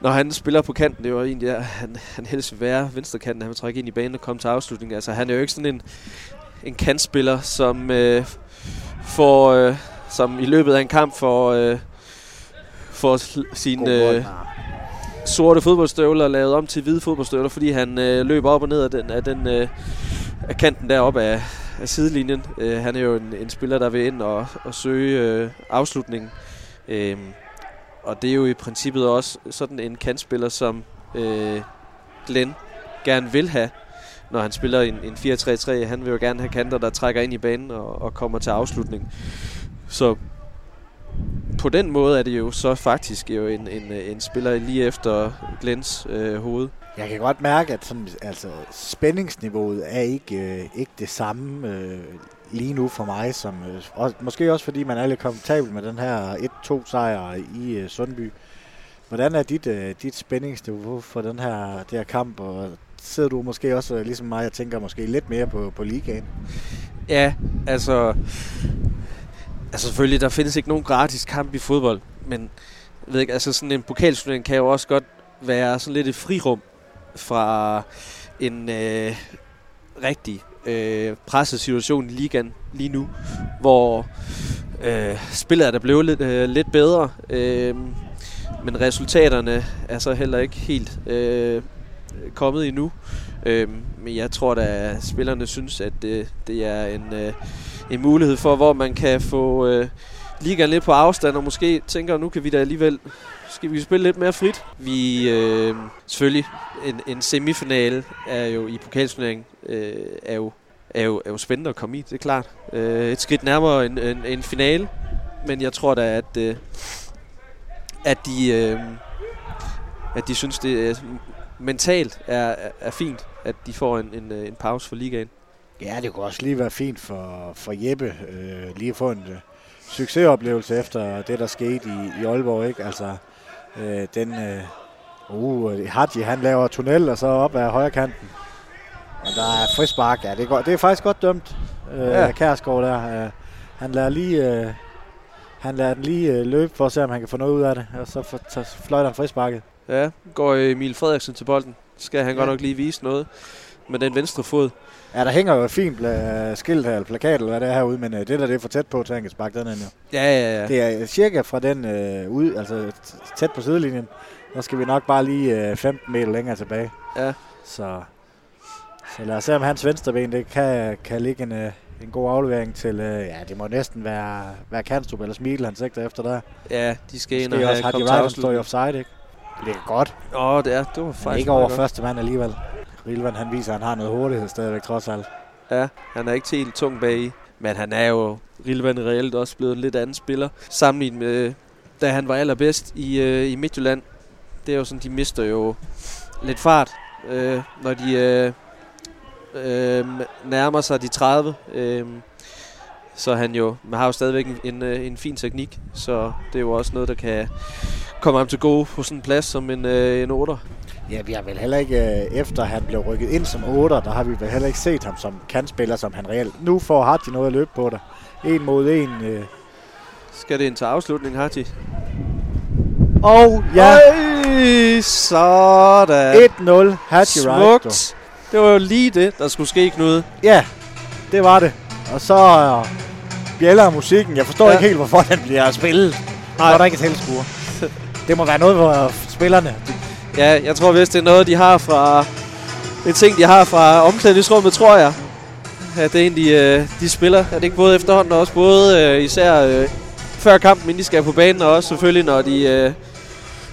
Når han spiller på kanten, det er jo egentlig, der, han, han helst vil være venstrekanten, han vil trække ind i banen og komme til afslutning. Altså han er jo ikke sådan en, en kantspiller, som øh, får, øh, som i løbet af en kamp får, øh, får sin øh, sorte fodboldstøvler lavet om til hvide fodboldstøvler, fordi han øh, løber op og ned af den, af den øh, af kanten deroppe af, af sidelinjen. Øh, han er jo en, en spiller, der vil ind og, og søge øh, afslutningen. Øh, og det er jo i princippet også sådan en kantspiller, som øh, Glenn gerne vil have, når han spiller en, en 4-3-3. Han vil jo gerne have kanter, der trækker ind i banen og, og kommer til afslutning. Så på den måde er det jo så faktisk jo en, en, en spiller lige efter Glens øh, hoved. Jeg kan godt mærke, at sådan, altså, spændingsniveauet er ikke, øh, ikke det samme øh, lige nu for mig. Som, øh, og måske også fordi man er lidt komfortabel med den her 1-2 sejr i øh, Sundby. Hvordan er dit, øh, dit spændingsniveau for den her, det her kamp? Og sidder du måske også, øh, ligesom mig, og tænker måske lidt mere på, på ligaen? Ja, altså... Altså selvfølgelig, der findes ikke nogen gratis kamp i fodbold, men jeg ved ikke, altså sådan en pokalturnering kan jo også godt være sådan lidt et frirum fra en øh, rigtig øh, presset situation i ligaen lige nu, hvor øh, spillet er der blevet lidt, øh, lidt bedre, øh, men resultaterne er så heller ikke helt øh, kommet endnu. Øh, men jeg tror da, at spillerne synes, at det, det er en, øh, en mulighed for, hvor man kan få øh, ligaen lidt på afstand, og måske tænker, nu kan vi da alligevel skal vi spille lidt mere frit. Vi øh, selvfølgelig en, en semifinale er jo i pokalturneringen øh, er jo er jo, er jo spændende at komme i, det er klart. Øh, et skridt nærmere en, en, en finale, men jeg tror da, at, øh, at, de, øh, at de synes, det mentalt er, er, er fint, at de får en, en, øh, en pause for ligaen. Ja, det kunne også lige være fint for, for Jeppe øh, lige at få en øh, succesoplevelse efter det, der skete i, i Aalborg. Ikke? Altså, øh, den... Øh, uh, Hadji, han laver tunnel, og så op ad højre kanten. Og der er frispark. Ja, det er, godt, det er faktisk godt dømt, øh, ja. Kærsgaard der. Øh, han lader lige... Øh, han lader den lige øh, løbe for at se, om han kan få noget ud af det. Og så, for, så fløjter han frisparket. Ja, går Emil Frederiksen til bolden. Skal han ja. godt nok lige vise noget med den venstre fod. Ja, der hænger jo et fint pla- skilt her, eller plakat, eller hvad det er herude, men øh, det der det er for tæt på, til han kan sparke den ind jo. Ja, ja, ja. Det er cirka fra den øh, ud, altså tæt på sidelinjen. Der skal vi nok bare lige øh, 15 meter længere tilbage. Ja. Så, så lad os se, om hans venstre ben det kan, kan ligge en, øh, en god aflevering til, øh, ja, det må næsten være, være Kanstrup eller Smidl, han sigter efter der. Ja, de skal ind og have også kommet til Rejden står i afslutning. offside, ikke? Det ligger godt, Åh, oh, det er, det var men faktisk ikke over godt. første mand alligevel. Rilvan, han viser, at han har noget hurtighed stadigvæk, trods alt. Ja, han er ikke helt tung bag i. Men han er jo Rilvan reelt også blevet en lidt anden spiller, sammenlignet med, da han var allerbedst i, øh, i Midtjylland. Det er jo sådan, de mister jo lidt fart, øh, når de øh, øh, nærmer sig de 30. Øh, så han jo, man har jo stadigvæk en, en, øh, en fin teknik, så det er jo også noget, der kan komme ham til gode på sådan en plads som en, øh, en 8. Ja, vi har vel heller ikke, øh, efter han blev rykket ind som 8, der har vi vel heller ikke set ham som kantspiller, som han reelt. Nu får Harti noget at løbe på dig. En mod en. Øh. Skal det ind til afslutning, Harti? Og ja, Øj, sådan. 1-0 Harti Right. Smukt. Det var jo lige det, der skulle ske, Knud. Ja, det var det. Og så øh, bjæller musikken. Jeg forstår ja. ikke helt, hvorfor den bliver spillet. Nej. Når der ikke er tilskuer. Det må være noget for spillerne. Ja, jeg tror vist, det er noget, de har fra... En ting, de har fra omklædningsrummet, tror jeg. At det er en, de, øh, de spiller. Er det ikke både efterhånden og også både øh, især øh, før kampen, inden de skal på banen, og også selvfølgelig, når de, øh,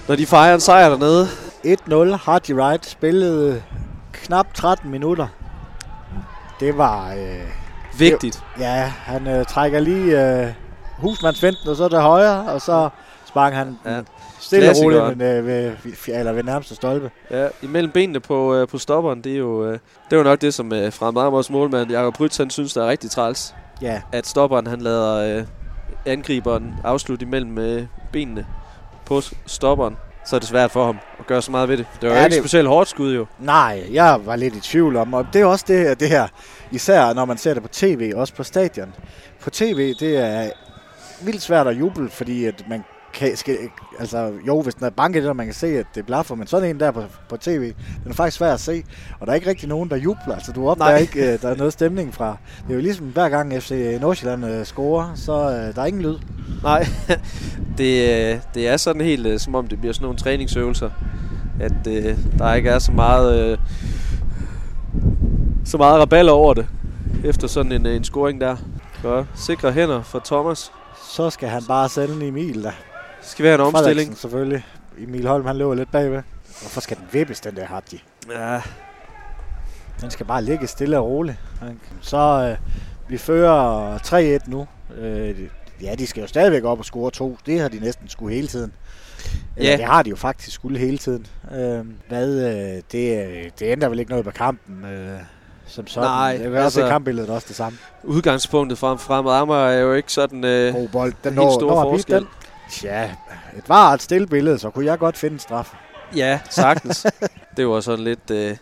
når de fejrer en sejr dernede. 1-0 Hardy Wright spillede knap 13 minutter. Det var... Øh, Vigtigt. ja, han øh, trækker lige øh, husmandsventen, og så det højre, og så sprang han Ja. Stille og roligt Klassikeren. ved, ved, eller ved nærmeste stolpe. Ja, imellem benene på, øh, på stopperen, det er jo, øh, det er jo nok det, som øh, fra Marmors målmand Jakob Rytz, han synes, der er rigtig træls. Ja, At stopperen, han lader øh, angriberen afslutte imellem øh, benene på stopperen. Så er det svært for ham at gøre så meget ved det. Det var Ja, jo ikke det- specielt hårdt skud, jo. Nej, jeg var lidt i tvivl om, og det er også det, det her, især når man ser det på tv, også på stadion. På tv, det er vildt svært at juble, fordi at man kan, skal, altså jo, hvis den er banket, og man kan se, at det blaffer, men sådan en der på, på tv, den er faktisk svær at se, og der er ikke rigtig nogen, der jubler, altså du opdager Nej. ikke, uh, der er noget stemning fra. Det er jo ligesom hver gang FC Nordsjælland uh, scorer, så uh, der er ingen lyd. Nej, [LAUGHS] det, øh, det er sådan helt, øh, som om det bliver sådan nogle træningsøvelser. At øh, der ikke er så meget, øh, så meget raballer over det. Efter sådan en, øh, en scoring der. Godt. Sikre hænder for Thomas. Så skal han bare sende Emil der. Skal vi have en omstilling? Frederiksen selvfølgelig. Emil Holm, han løber lidt bagved. Hvorfor skal den vippes, den der Hardy? Ja, Den skal bare ligge stille og roligt. Så øh, vi fører 3-1 nu. Øh, ja, de skal jo stadigvæk op og score to. Det har de næsten skulle hele tiden. Eller Ja. det har de jo faktisk skulle hele tiden. Øh, hvad, øh, det, øh, det ændrer vel ikke noget på kampen. Øh, som sådan. Nej, kan også altså- kampbilledet også det samme. udgangspunktet frem fremad Amager er jo ikke sådan... Øh, God bold. Den helt når, stor når forskel. den. Tja, et var et stille billede, så kunne jeg godt finde en straf. ja, sagtens. [LAUGHS] det var sådan lidt øh,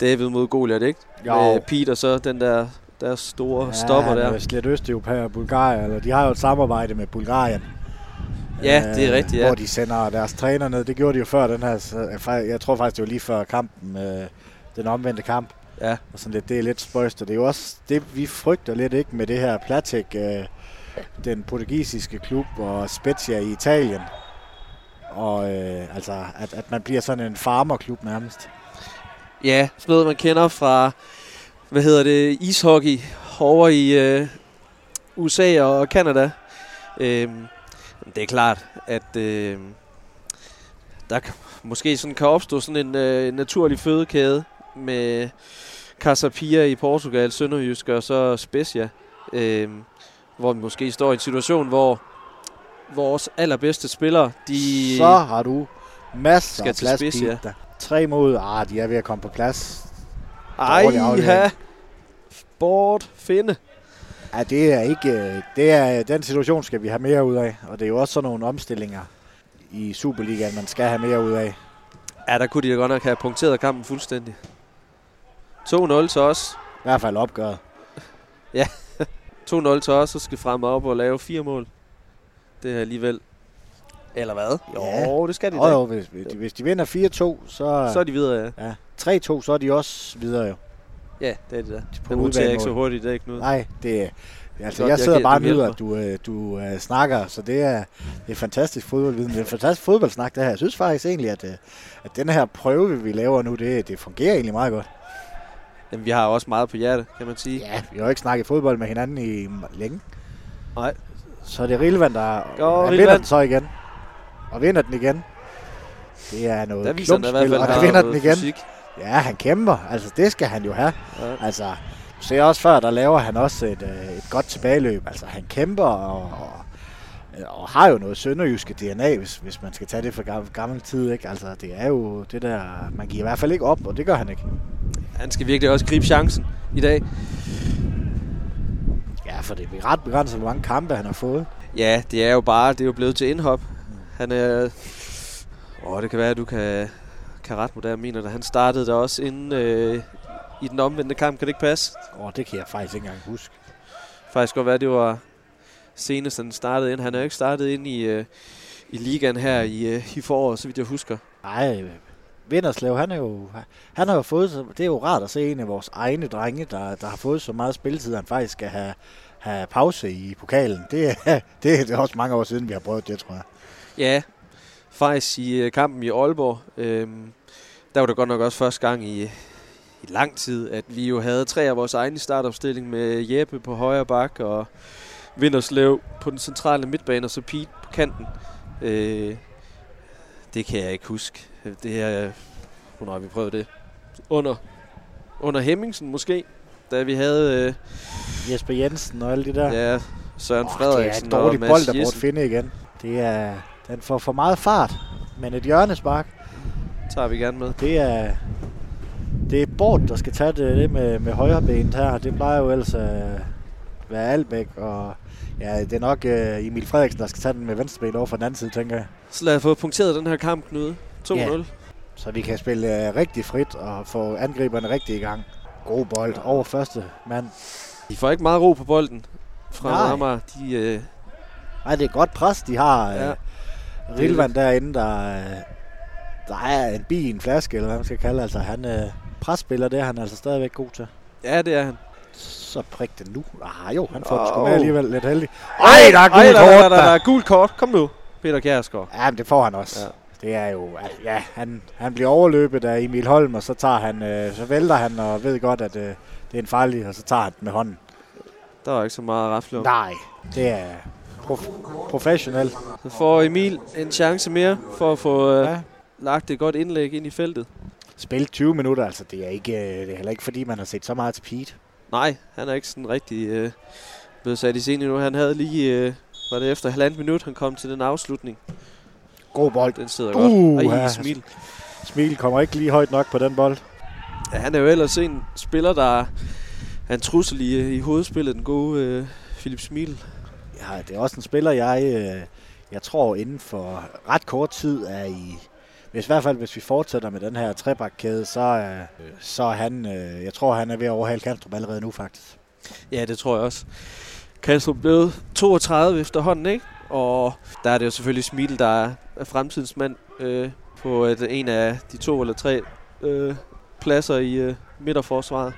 David mod Goliath, ikke? Med Peter så den der, der store ja, stopper er der. vist lidt østeuropæer og Bulgarien, eller de har jo et samarbejde med Bulgarien. Ja, det er rigtigt, ja. Hvor de sender deres træner ned. Det gjorde de jo før den her. fa- Jeg tror faktisk, det var lige før kampen. Øh, den omvendte kamp. Ja. Og sådan lidt, det er lidt spøjst. Og det er jo også det, vi frygter lidt ikke med det her Platek, øh, den portugisiske klub, og Spezia i Italien. Og øh, altså, at, at man bliver sådan en farmerklub nærmest. Ja, sådan noget, man kender fra, hvad hedder det, ishockey over i øh, USA og Canada. Øh, det er klart, at øh, der måske sådan kan opstå sådan en øh, naturlig fødekæde med Casa Pia i Portugal, Sønderjysk og så Spezia. Øh, hvor vi måske står i en situation, hvor vores allerbedste spillere, de... Så har du masser Skal af til plads, Spezia. Pete, der. Tre mod, ah, de er ved at komme på plads. Ej, ha. Bort finde. Ja, det er ikke, det er, den situation skal vi have mere ud af, og det er jo også sådan nogle omstillinger i Superligaen, man skal have mere ud af. Ja, der kunne de da godt nok have punkteret kampen fuldstændig. 2-0 til os. I hvert fald opgøret. 2-0 til os, så skal fremme op og lave fire mål. Det er alligevel... Eller hvad? Jo, Ja. det skal de da. jo, hvis, hvis, de, hvis de vinder 4-2, så, Så er de videre, ja. ja, 3-2, så er de også videre jo. Ja, det er det da. på Den jeg ikke så hurtigt, det er ikke noget. Nej, det er... Altså, Godt, jeg sidder bare og du nyder, at du, øh, du øh, snakker, så det er, det er fantastisk fodboldviden. Det er en fantastisk fodboldsnak, det her. Jeg synes faktisk egentlig, at, øh, at den her prøve, vi laver nu, det, det fungerer egentlig meget godt. Jamen, vi har også meget på hjerte, kan man sige. Ja, vi har jo ikke snakket fodbold med hinanden i længe. Nej. Så er det Rilvan, der Go, han vinder den så igen. Og vinder den igen. Det er noget Der viser han da i hvert klumpspil, fald, og han vinder den igen. fysik. Ja, han kæmper. Altså, det skal han jo have. Ja. Altså, ser også før, der laver han også et, øh, et godt tilbageløb. Altså han kæmper og, og, og har jo noget sønderjyske DNA, hvis, hvis man skal tage det fra gammel, gammel tid. Ikke? Altså det er jo det der, man giver i hvert fald ikke op, og det gør han ikke. Han skal virkelig også gribe chancen i dag. Ja, for det er ret begrænset, hvor mange kampe han har fået. Ja, det er jo bare, det er jo blevet til indhop. Han er... Åh, det kan være, at du kan, kan rette mig der, mener at han startede der også inden øh, i den omvendte kamp. Kan det ikke passe? Åh, det kan jeg faktisk ikke engang huske. Faktisk godt være, det var senest, han startede ind. Han er jo ikke startet ind i, øh, i ligaen her i, øh, i foråret, så vidt jeg husker. Nej, Vinderslev, han er jo, han har jo fået, det er jo rart at se en af vores egne drenge, der, der har fået så meget spilletid, at han faktisk skal have, have pause i pokalen. Det [LAUGHS] det er også mange år siden, vi har prøvet det, tror jeg. Ja, faktisk i øh, kampen i Aalborg, øh, der var det godt nok også første gang i, i lang tid, at vi jo havde tre af vores egne startopstilling med Jeppe på højre bak og Vinderslev på den centrale midtbane og så Pete på kanten. Øh, det kan jeg ikke huske. Det her, hvornår har vi prøvet det? Under, under Hemmingsen måske, da vi havde... Øh, Jesper Jensen og alle de der. Ja, Søren oh, Frederiksen Det er en dårlig bold, der burde finde igen. Det er, den får for meget fart, men et hjørnespark. Tager vi gerne med. Det er, det er Bort, der skal tage det, det med, med højrebenet her. Det plejer jo ellers at være Albæk, og ja, det er nok uh, Emil Frederiksen, der skal tage den med venstrebenet over for den anden side, tænker jeg. Så lad os få punkteret den her kamp, Knud. 2-0. Ja, så vi kan spille uh, rigtig frit og få angriberne rigtig i gang. God bold over første mand. De får ikke meget ro på bolden fra Amager. De, øh... Nej, det er godt pres, de har. Ja. Øh, Rilvan derinde, der, øh, der er en bi en flaske, eller hvad man skal kalde Altså, han øh, presspiller, det er han altså stadigvæk god til. Ja, det er han. Så prik den nu. Ah, jo, han får oh. den sgu med alligevel lidt heldig. Ej, der er gult kort. Der, der, der, der er gult kort. Kom nu, Peter Kjærsgaard. Ja, men det får han også. Ja. Det er jo, ja, han, han bliver overløbet af Emil Holm, og så tager han, øh, så vælter han og ved godt, at øh, det er en farlig, og så tager han den med hånden. Der er ikke så meget rafle Nej, det er prof- professionelt. Så får Emil en chance mere for at få øh, ja. lagt et godt indlæg ind i feltet. Spil 20 minutter, altså det er, ikke, øh, det er heller ikke fordi, man har set så meget til Pete. Nej, han er ikke sådan rigtig øh, blevet sat i scenen nu. Han havde lige, øh, var det efter halvandet minut, han kom til den afslutning. God bold. Den sidder uh, godt. Ej, ja. smil. Smil kommer ikke lige højt nok på den bold. Ja, han er jo ellers en spiller, der er en trussel i, i hovedspillet, den gode øh, Philip Smil. Ja, det er også en spiller, jeg, øh, jeg tror inden for ret kort tid er i... Hvis i hvert fald, hvis vi fortsætter med den her trebakkæde, så, øh, så er han... Øh, jeg tror, han er ved at overhale Kanstrup allerede nu, faktisk. Ja, det tror jeg også. Kanstrup blev 32 efterhånden, ikke? Og der er det jo selvfølgelig Smil, der er fremtidens mand øh, på øh, et, en af de to eller tre øh, pladser i øh, midterforsvaret.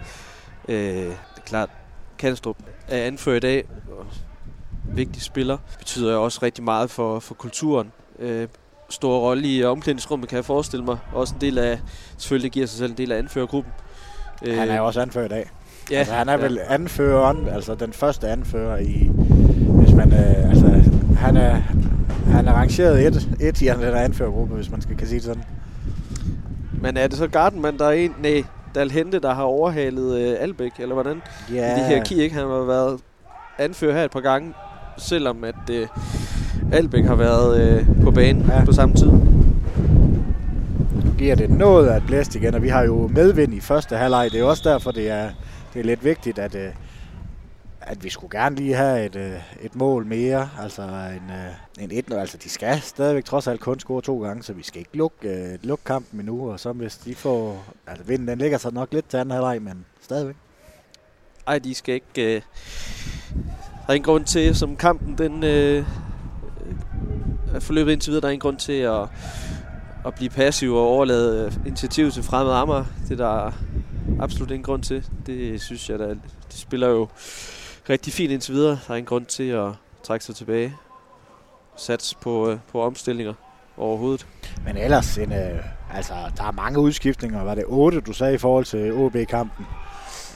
Øh, det er klart, Kanstrup er anført dag. og vigtig spiller, betyder jo også rigtig meget for, for kulturen. Øh, stor rolle i omklædningsrummet, kan jeg forestille mig. Også en del af, selvfølgelig giver sig selv en del af anførergruppen. Han er jo også anført af. Ja, altså, han er ja. vel anføreren, altså den første anfører i, hvis man, øh, altså, han er, han er rangeret et, et i den der anførergruppe, hvis man skal kan sige det sådan. Men er det så Gardenman, der er en, nej, Dalhente, der har overhalet øh, Albæk, eller hvordan? Ja. I det her ikke? Han har været anfører her et par gange, selvom at øh, Albæk har været øh, på banen ja. på samme tid. Nu giver det noget at blæst igen, og vi har jo medvind i første halvleg. Det er også derfor, det er, det er lidt vigtigt, at, øh, at vi skulle gerne lige have et, øh, et mål mere, altså en, øh, en 1 Altså de skal stadigvæk trods alt kun score to gange, så vi skal ikke lukke, øh, lukke kampen endnu, og så hvis de får... Altså vinden den ligger sig nok lidt til anden halvleg, men stadigvæk. Ej, de skal ikke... Øh, der er ingen grund til, som kampen den øh, Øh, forløbet indtil videre, der er ingen grund til at, at blive passiv og overlade øh, initiativ til fremmede ammer. Det der er absolut ingen grund til. Det synes jeg, der, de spiller jo rigtig fint indtil videre. Der er ingen grund til at trække sig tilbage. Sats på, øh, på omstillinger overhovedet. Men ellers, en, øh, altså, der er mange udskiftninger. Var det 8, du sagde i forhold til OB-kampen?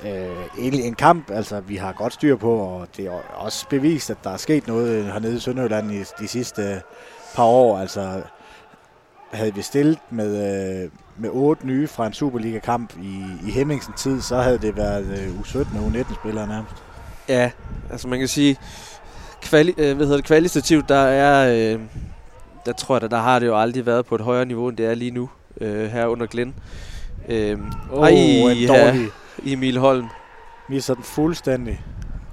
Øh, en, en kamp, altså vi har godt styr på, og det er også bevist, at der er sket noget hernede i Sønderjylland i de sidste par år. Altså havde vi stillet med, øh, med otte nye fra en Superliga-kamp i, i Hemmingsen tid, så havde det været øh, U17 og U19-spillere nærmest. Ja, altså man kan sige, kvali- øh, hvad hedder det, kvalitativt, der er, øh, der tror jeg, der, der har det jo aldrig været på et højere niveau, end det er lige nu, øh, her under Glenn. Øh, oh, en dårlig. Emil Holm. Misser den fuldstændig.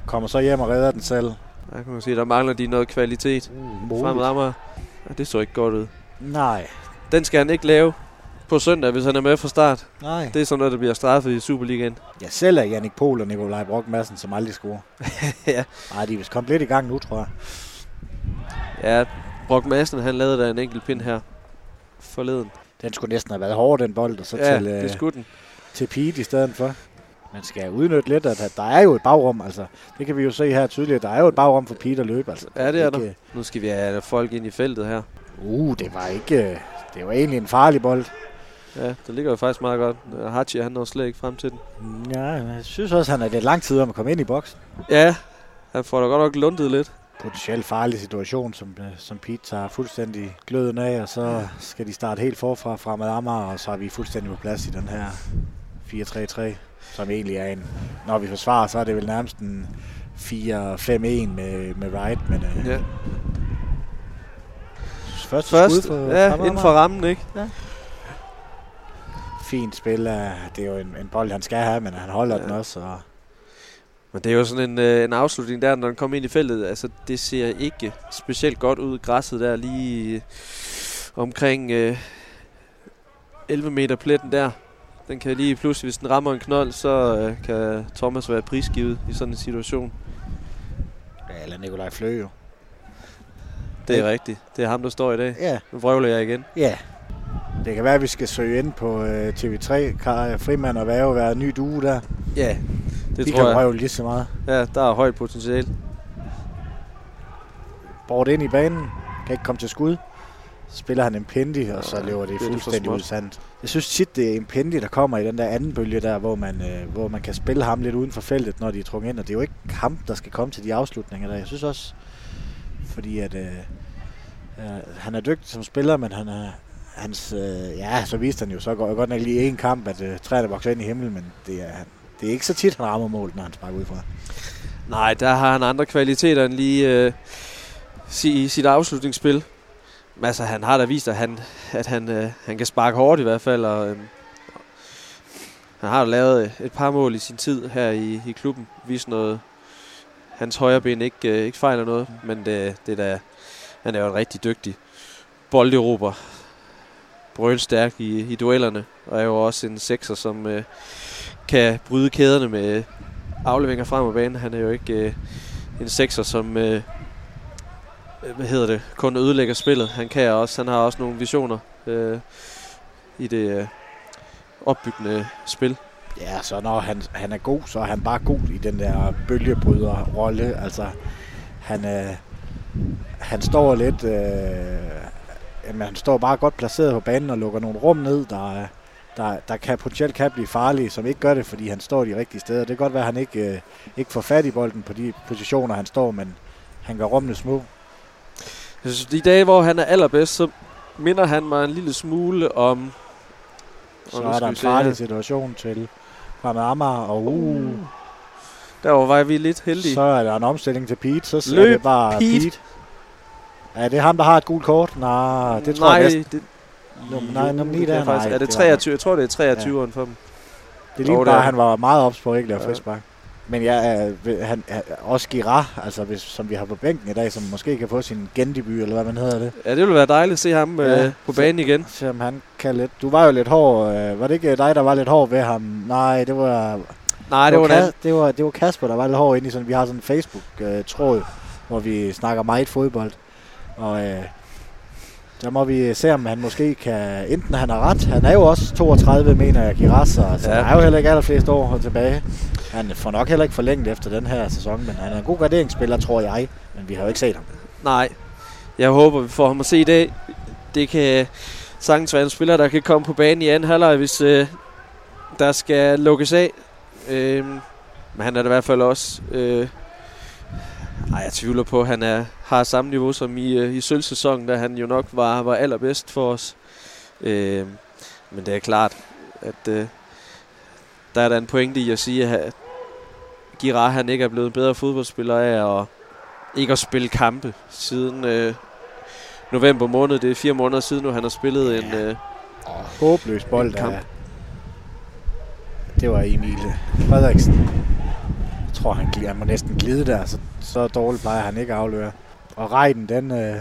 Kommer så hjem og redder den selv. Der kan man sige, der mangler de noget kvalitet. Uh, Fremad Amager. Ja, det så ikke godt ud. Nej. Den skal han ikke lave på søndag, hvis han er med fra start. Nej. Det er sådan noget, der bliver straffet i Superligaen. Ja, selv er Jannik Pohl og Nikolaj Brock Madsen, som aldrig scorer. [LAUGHS] ja. Nej, de er vist kommet lidt i gang nu, tror jeg. Ja, Brock Madsen, han lavede da en enkelt pind her forleden. Den skulle næsten have været hård, den bold, og så ja, til, det øh, skulle den. til Pete i stedet for. Man skal udnytte lidt, at der er jo et bagrum, altså. Det kan vi jo se her tydeligt. Der er jo et bagrum for Pete at løbe, altså. Ja, det er der. Ikke, Nu skal vi have folk ind i feltet her. Uh, det var ikke... Det var egentlig en farlig bold. Ja, det ligger jo faktisk meget godt. Hachi, han når slet ikke frem til den. Ja, jeg synes også, han er lidt lang tid om at komme ind i boksen. Ja, han får da godt nok lundet lidt. Potentielt farlig situation, som, øh, som Pete tager fuldstændig gløden af, og så skal de starte helt forfra fremad Amager, og så er vi fuldstændig på plads i den her 4-3-3, som egentlig er en... Når vi forsvarer, så er det vel nærmest en 4-5-1 med, med right, men øh, Ja. første Først, skud for ja, inden for rammen, ikke? Fint spil, af- det er jo en, en bold, han skal have, men han holder Ja. ja. den også, og Men det er jo sådan en, øh, en afslutning der, når den kommer ind i feltet. Altså, det ser ikke specielt godt ud. Græsset der lige øh, omkring øh, 11 meter pletten der. Den kan lige pludselig, hvis den rammer en knold, så øh, kan Thomas være prisgivet i sådan en situation. ja, eller Nikolaj Flø jo. Det er Ja. rigtigt. Det er ham, der står i dag. Ja, Nu vrøvler jeg igen. Ja. Det kan være, at vi skal søge ind på øh, TV3. Kan Frimand og Værge være en ny duo der? Ja, det De tror kan jeg. røve lige så meget. Ja, der er højt potentiale. Bort ind i banen. Kan ikke komme til skud. Spiller han en Pendi, og så løber det det fuldstændig ud sandt. Jeg synes tit, det er en Pendi, der kommer i den der anden bølge der, hvor man, øh, hvor man kan spille ham lidt uden for feltet, når de er trukket ind. Og det er jo ikke ham, der skal komme til de afslutninger der. Jeg synes også, fordi at... Øh, øh, han er dygtig som spiller, men han er, hans, øh, ja, så viste han jo så godt, godt nok lige en kamp, at øh, træerne vokser ind i himlen, men det er, det er ikke så tit, han rammer målet, når han sparker ud fra. Nej, der har han andre kvaliteter end lige øh, i sit afslutningsspil. Altså, han har da vist, at han, at han, øh, han kan sparke hårdt i hvert fald. Og, øh, han har jo lavet øh, et par mål i sin tid her i, i klubben. Vist noget, hans højre ben ikke, øh, ikke fejler noget. Men det, det er da, han er jo en rigtig dygtig bolderober. Brølstærk i, i duellerne. Og er jo også en sekser, som øh, kan bryde kæderne med afleveringer frem og banen. Han er jo ikke øh, en sekser, som øh, Øh, hvad hedder det, kun ødelægger spillet. Han kan også, han har også nogle visioner øh, i det øh, opbyggende spil. Ja, så når han, han er god, så er han bare god i den der bølgebryder-rolle. Altså, han, øh, han står lidt... Øh, jamen, han står bare godt placeret på banen og lukker nogle rum ned, der, øh, der, der kan potentielt kan blive farlige, som ikke gør det, fordi han står de rigtige steder. Det kan godt være, at han ikke, øh, ikke får fat i bolden på de positioner, han står, men han gør rummene små. Jeg synes, de dage, hvor han er allerbedst, så minder han mig en lille smule om... Så Og er der en farlig situation til Amager, og uh, Der var vi lidt heldige. så er der en omstilling til Pete, så er Løb, det bare Pete. Pete. Er det ham, der har et gult kort? Nej, det tror nej, jeg næsten. det, Nummer- nej, nummer ni det kan der, jeg faktisk, nej, er det det var- 23? Jeg tror, det er 23 ja. for dem. Det ligner bare, er at han var meget ops på at ikke lave Ja. frispark. Men ja, øh, han, også Girard, altså hvis, som vi har på bænken i dag, som måske kan få sin gendebut, eller hvad man hedder det. Ja, det ville være dejligt at se ham Ja. øh, på banen igen. Se om han kan lidt. Du var jo lidt hård. Øh, var det ikke dig, der var lidt hård ved ham? Nej, det var, Nej, det var, Kas- det. det var, det var Kasper, der var lidt hård inde i sådan, vi har sådan en Facebook-tråd, hvor vi snakker meget fodbold. Og øh, der må vi se, om han måske kan, enten han har ret, han er jo også 32, mener jeg, Giras, så altså, Ja. der er jo heller ikke allerflest år tilbage. Han får nok heller ikke forlænget efter den her sæson, men han er en god garderingsspiller, tror jeg, men vi har jo ikke set ham. Nej. Jeg håber, vi får ham at se i dag. Det kan sagtens være en spiller, der kan komme på banen i anden halvleg, hvis øh, der skal lukkes af. Øh, men han er da i hvert fald også... Øh, ej, jeg tvivler på, at han er, har samme niveau som i, øh, i sølvsæsonen, da han jo nok var, var allerbedst for os. Øh, Men det er klart, at øh, der er der en pointe i at sige, at Girard han ikke er blevet en bedre fodboldspiller af at ikke at spille kampe siden øh, november måned. Det er fire måneder siden nu, han har spillet ja. en... Øh, Håbløs bold. kamp. Der, det var Emil Frederiksen. Tror, han, han må næsten glide der, så, så dårligt plejer han ikke at afløre. Og Rejden, den... Øh,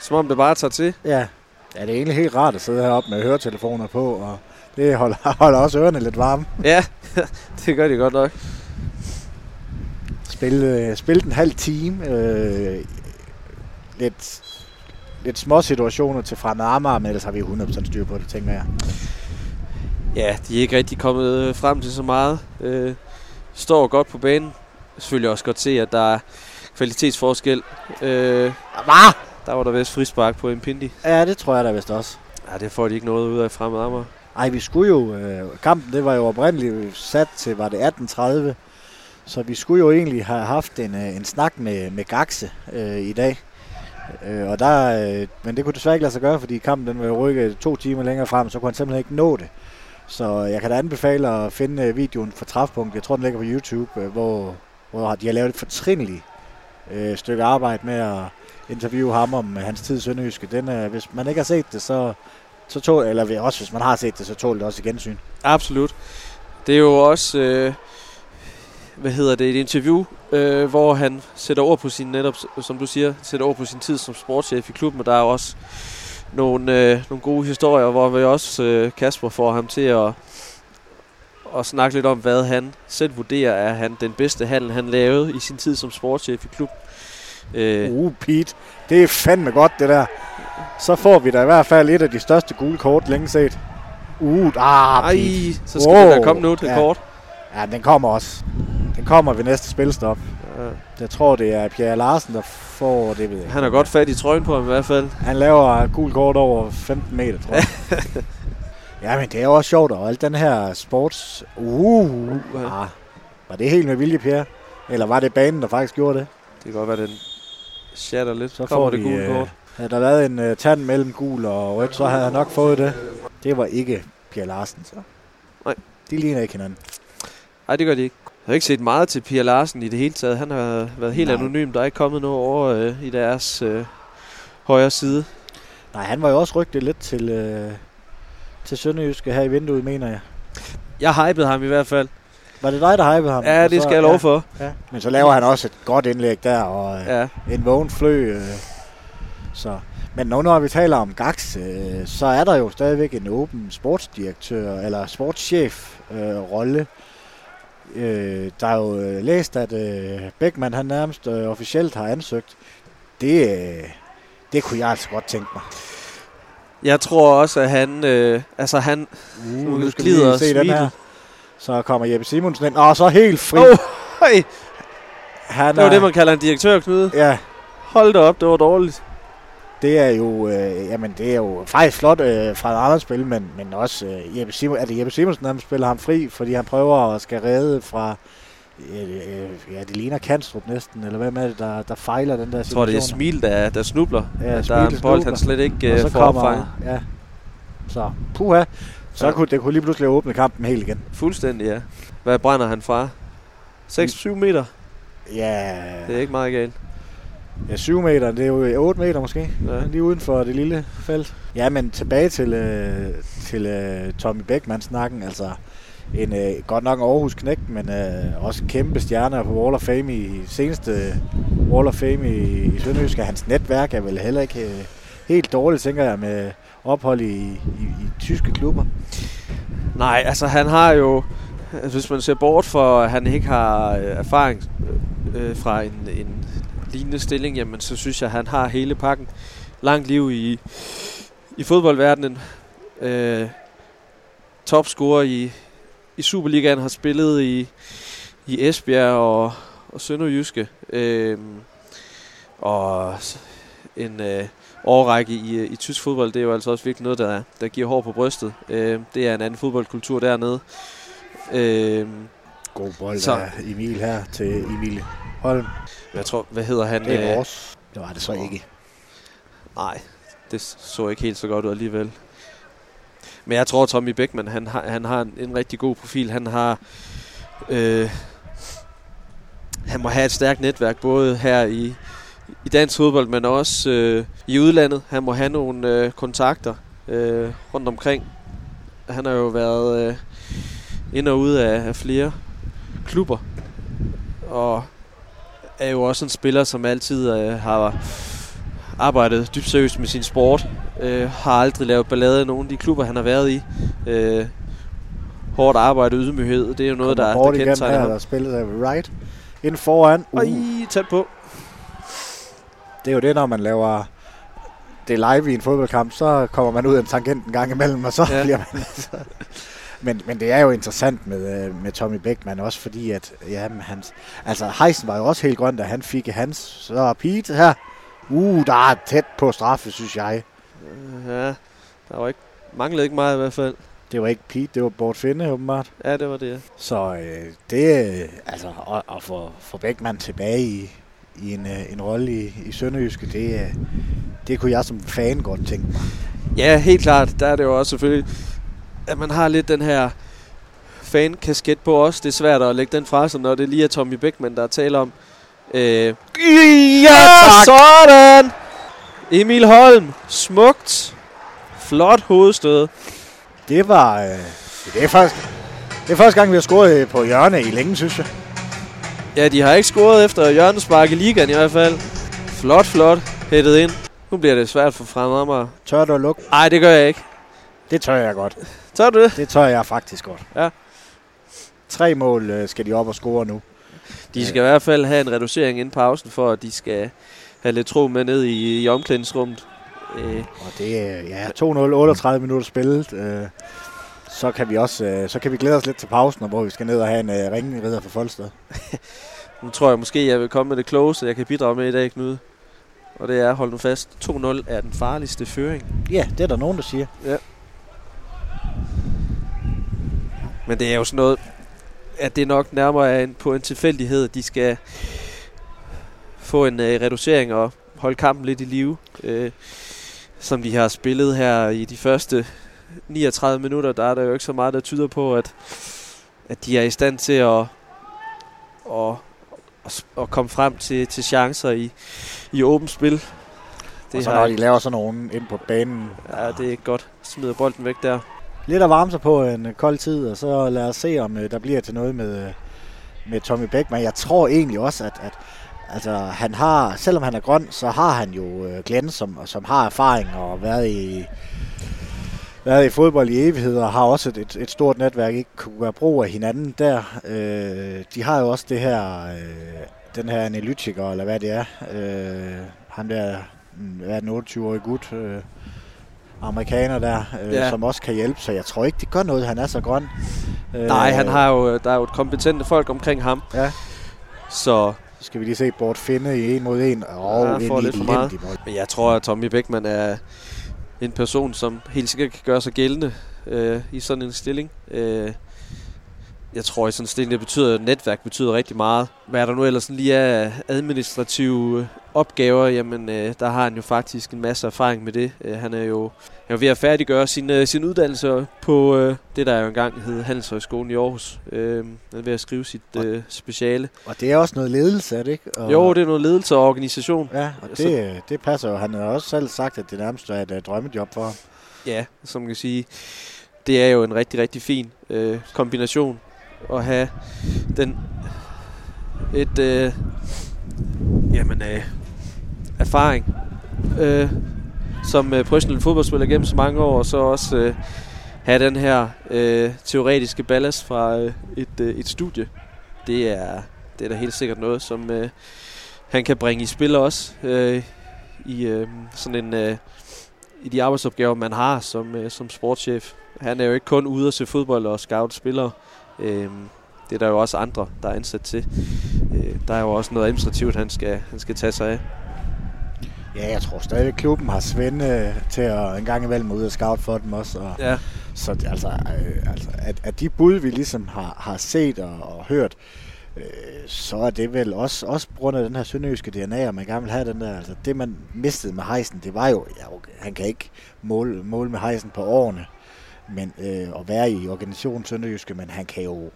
Som om det bare tager til? Ja. Ja, det er egentlig helt rart at sidde heroppe med høretelefoner på, og det holder, [LAUGHS] holder også ørerne lidt varme. Ja, [LAUGHS] det gør de godt nok. Spille, spille en halv time. Øh, lidt, lidt små situationer til fremad Amager, men ellers har vi 100% styr på det, tænker jeg. Ja, de er ikke rigtig kommet frem til så meget. Øh, står godt på banen. Selvfølgelig også godt se, at der er kvalitetsforskel. Øh, Hvad? Der var der vist frispark på Impindi. Ja, det tror jeg da vist også. Ja, det får de ikke noget ud af fremad Amager. Ej, vi skulle jo... Øh, kampen, det var jo oprindeligt sat til, var det 18.30. Så vi skulle jo egentlig have haft en, øh, en snak med, med Gaxe øh, i dag. Øh, og der, øh, men det kunne desværre ikke lade sig gøre, fordi kampen den var rykket to timer længere frem, så kunne han simpelthen ikke nå det. Så øh, jeg kan da anbefale at finde øh, videoen fra Træfpunkt. Jeg tror, den ligger på YouTube, øh, hvor, hvor de har lavet et fortrinligt øh, stykke arbejde med at interviewe ham om hans tid i Sønderjyske. Den, øh, hvis man ikke har set det, så, så tål, eller også hvis man har set det, så tål det også i gensyn. Absolut. Det er jo også, øh, hvad hedder det, et interview, øh, hvor han sætter ord på sin, netop som du siger, sætter ord på sin tid som sportschef i klubben, og der er også nogle, øh, nogle gode historier, hvor vi også, øh, Kasper, får ham til at, at snakke lidt om, hvad han selv vurderer er han den bedste handel, han lavede i sin tid som sportschef i klubben. Øh. Uh, Pete, det er fandme godt, det der. Så får vi da i hvert fald et af de største gule kort længe set. Uh, ah, Ej, så skal wow. der komme nu til ja. kort. Ja, den kommer også. Den kommer ved næste spilstop. Ja. Jeg tror, det er Pierre Larsen, der får det. Ved Han har godt fat i trøjen på ham i hvert fald. Han laver gul kort over 15 meter, tror jeg. [LAUGHS] ja, men det er jo også sjovt, og alt den her sports... Uh, uh, ah. Var det helt med vilje, Pierre? Eller var det banen, der faktisk gjorde det? Det kan godt være, den shatter lidt. Så får det gule øh, kort. Havde der været en uh, tand mellem gul og rødt, så havde han nok fået det. Det var ikke Pierre Larsen, så. Nej. De ligner ikke hinanden. Nej, det gør de ikke. Jeg har ikke set meget til Pia Larsen i det hele taget. Han har været helt Nej. anonym. Der er ikke kommet noget over øh, i deres øh, højre side. Nej, han var jo også rygtet lidt til, øh, til Sønderjyske her i vinduet, mener jeg. Jeg hypede ham i hvert fald. Var det dig, der hypede ham? Ja, det skal så, jeg lov ja, for. Ja. Men så laver han også et godt indlæg der, og øh, ja. en vågen flø. Øh, så. Men nu når vi taler om Gax, øh, så er der jo stadigvæk en åben sportsdirektør, eller sportschef-rolle. Øh, Øh, der er jo øh, læst, at øh, Beckmann han nærmest øh, officielt har ansøgt. Det, øh, det kunne jeg altså godt tænke mig. Jeg tror også, at han... Øh, altså han uh, nu skal glider den her. Så kommer Jeppe Simonsen ind. Og så helt fri. Oh, hey. Han det var er, det, man kalder en direktør, Knud. Ja. Hold da op, det var dårligt det er jo, øh, jamen, det er jo faktisk flot øh, fra et spil, men, men også øh, Jeppe, Simon, er det Jeppe Simonsen, der spiller ham fri, fordi han prøver at skal redde fra, øh, øh, ja, det ligner Kanstrup næsten, eller hvem er det, der, der fejler den der situation? Jeg tror, det er Smil, der, der snubler. Ja, der er en bold, han slet ikke øh, får opfanget. Ja. Så, puha. Så ja. kunne det kunne lige pludselig åbne kampen helt igen. Fuldstændig, ja. Hvad brænder han fra? 6-7 meter? Ja. Det er ikke meget galt. Ja, 7 meter, det er jo 8 meter måske, ja. lige uden for det lille felt. Ja, men tilbage til, øh, til øh, Tommy Beckmann-snakken, altså en øh, godt nok Aarhus knæk, men øh, også en kæmpe stjerne på Wall of Fame i seneste Wall of Fame i, i Sønderjysk. Hans netværk er vel heller ikke øh, helt dårligt, tænker jeg, med ophold i, i, i tyske klubber. Nej, altså han har jo, hvis man ser bort for, at han ikke har øh, erfaring øh, fra en, en lignende stilling, jamen så synes jeg, at han har hele pakken. Langt liv i, i fodboldverdenen. Øh, topscorer i, i Superligaen har spillet i, i Esbjerg og, og Sønderjyske. Øh, og en øh, årrække i, i tysk fodbold, det er jo altså også virkelig noget, der, der giver hår på brystet. Øh, det er en anden fodboldkultur dernede. Øh, God bold så, af Emil her til Emil Holm. Jeg tror, hvad hedder han? Det er vores. Det var det så ikke. Nej, det så ikke helt så godt ud alligevel. Men jeg tror, Tommy Beckmann, han har, han har en, en rigtig god profil. Han har... Øh, han må have et stærkt netværk, både her i, i dansk fodbold, men også øh, i udlandet. Han må have nogle øh, kontakter øh, rundt omkring. Han har jo været øh, ind og ude af, af flere klubber, og er jo også en spiller, som altid øh, har arbejdet dybt seriøst med sin sport. Øh, har aldrig lavet ballade i nogen af de klubber, han har været i. Øh, hårdt arbejde og ydmyghed, det er jo noget, der, der kendetegner ham. Der spillet af right ind foran. Uh. Ej, tæt på. Det er jo det, når man laver det live i en fodboldkamp, så kommer man ud af en tangent en gang imellem, og så ja. bliver man... Men, men det er jo interessant med, øh, med Tommy Beckmann også, fordi at, ja, hans, altså Heisen var jo også helt grøn, da han fik hans, så Pete her, uh, der er tæt på straffe, synes jeg. Ja, der var ikke, manglede ikke meget i hvert fald. Det var ikke Pete, det var Bort Finde, åbenbart. Ja, det var det. Så øh, det, øh, altså, at, at få, få Beckmann tilbage i, i en, øh, en rolle i, i Sønderjyske, det, øh, det kunne jeg som fan godt tænke mig. Ja, helt klart. Der er det jo også selvfølgelig, at man har lidt den her fan-kasket på os. Det er svært at lægge den fra sig, når det lige er Tommy Beckmann, der taler om. Øh, ja, tak. sådan! Emil Holm, smukt. Flot hovedstød. Det var... Øh, det, er første, det er første gang, vi har scoret på hjørne i længe, synes jeg. Ja, de har ikke scoret efter hjørnespark i ligaen i hvert fald. Flot, flot. Hættet ind. Nu bliver det svært for fremad mig. Tør du at lukke? Nej, det gør jeg ikke. Det tør jeg godt. Tør du det? Det tør jeg faktisk godt. Ja. Tre mål øh, skal de op og score nu. De skal i hvert fald have en reducering inden pausen, for at de skal have lidt tro med ned i, i omklædningsrummet. Øh. Og det er ja, 2-0, 38 minutter spillet. Øh, så kan vi også øh, så kan vi glæde os lidt til pausen, hvor vi skal ned og have en øh, ringrider for Folsted. [LAUGHS] nu tror jeg måske, jeg vil komme med det klogeste, jeg kan bidrage med i dag, Knud. Og det er, hold nu fast, 2-0 er den farligste føring. Ja, det er der nogen, der siger. Ja. Men det er jo sådan noget, at det nok nærmere er en, på en tilfældighed, at de skal få en øh, reducering og holde kampen lidt i live. Øh, som vi har spillet her i de første 39 minutter, der er der jo ikke så meget, der tyder på, at, at de er i stand til at, at, at, at komme frem til, til chancer i, i åbent spil. Det og så når de laver sådan nogen ind på banen. Ja, det er ikke godt. Smider bolden væk der. Lidt at varme sig på en øh, kold tid, og så lad os se, om øh, der bliver til noget med, øh, med Tommy Beckmann. Jeg tror egentlig også, at, at Altså, han har, selvom han er grøn, så har han jo Glenn, som, som har erfaring og været i, været i fodbold i evighed og har også et, et, et stort netværk, ikke kunne være brug af hinanden der. Øh, de har jo også det her, øh, den her analytiker, eller hvad det er. Øh, han der, mm, hvad er den 28-årige gut, øh, amerikaner der, øh, ja. som også kan hjælpe, så jeg tror ikke, det gør noget, han er så grøn. Nej, han har jo, der er jo et kompetente folk omkring ham. Ja. Så skal vi lige se Bort finde i en mod en. Og ja, får lidt for meget. Men jeg tror, at Tommy Beckmann er en person, som helt sikkert kan gøre sig gældende øh, i sådan en stilling. Øh, jeg tror, at sådan en stilling, det betyder, at netværk betyder rigtig meget. Hvad er der nu ellers sådan lige af administrative opgaver? Jamen, øh, der har han jo faktisk en masse erfaring med det. Øh, han er jo jeg er ved at færdiggøre sin, øh, sin uddannelse på øh, det, der jo engang hed Handelshøjskolen i Aarhus. Øh, han er ved at skrive sit øh, speciale. Og det er også noget ledelse, er det ikke? Og jo, det er noget ledelse og organisation. Ja, og det, det passer jo. Han har også selv sagt, at det nærmest er et uh, drømmejob for ham. Ja, som man kan sige, det er jo en rigtig, rigtig fin øh, kombination at have den et øh, jamen, øh, erfaring øh, som øh, professionel fodboldspiller gennem så mange år, og så også øh, have den her øh, teoretiske ballast fra øh, et, øh, et studie. Det er, det er da helt sikkert noget, som øh, han kan bringe i spil også øh, i øh, sådan en øh, i de arbejdsopgaver, man har som, øh, som sportschef. Han er jo ikke kun ude at se fodbold og scout spillere. Øh, det er der jo også andre, der er ansat til. Øh, der er jo også noget administrativt, han skal, han skal tage sig af. Ja, jeg tror stadig, klubben har Svend øh, til at en gang imellem ud og scout for dem også. Og, ja. Så altså, øh, altså at, at de bud, vi ligesom har, har set og, og hørt, øh, så er det vel også, også på grund af den her sønderjyske DNA, og man gerne vil have den der, altså det man mistede med Heisen, det var jo, ja, okay, han kan ikke måle, måle med Heisen på årene, men, øh, at være i organisationen Sønderjyske, men han kan jo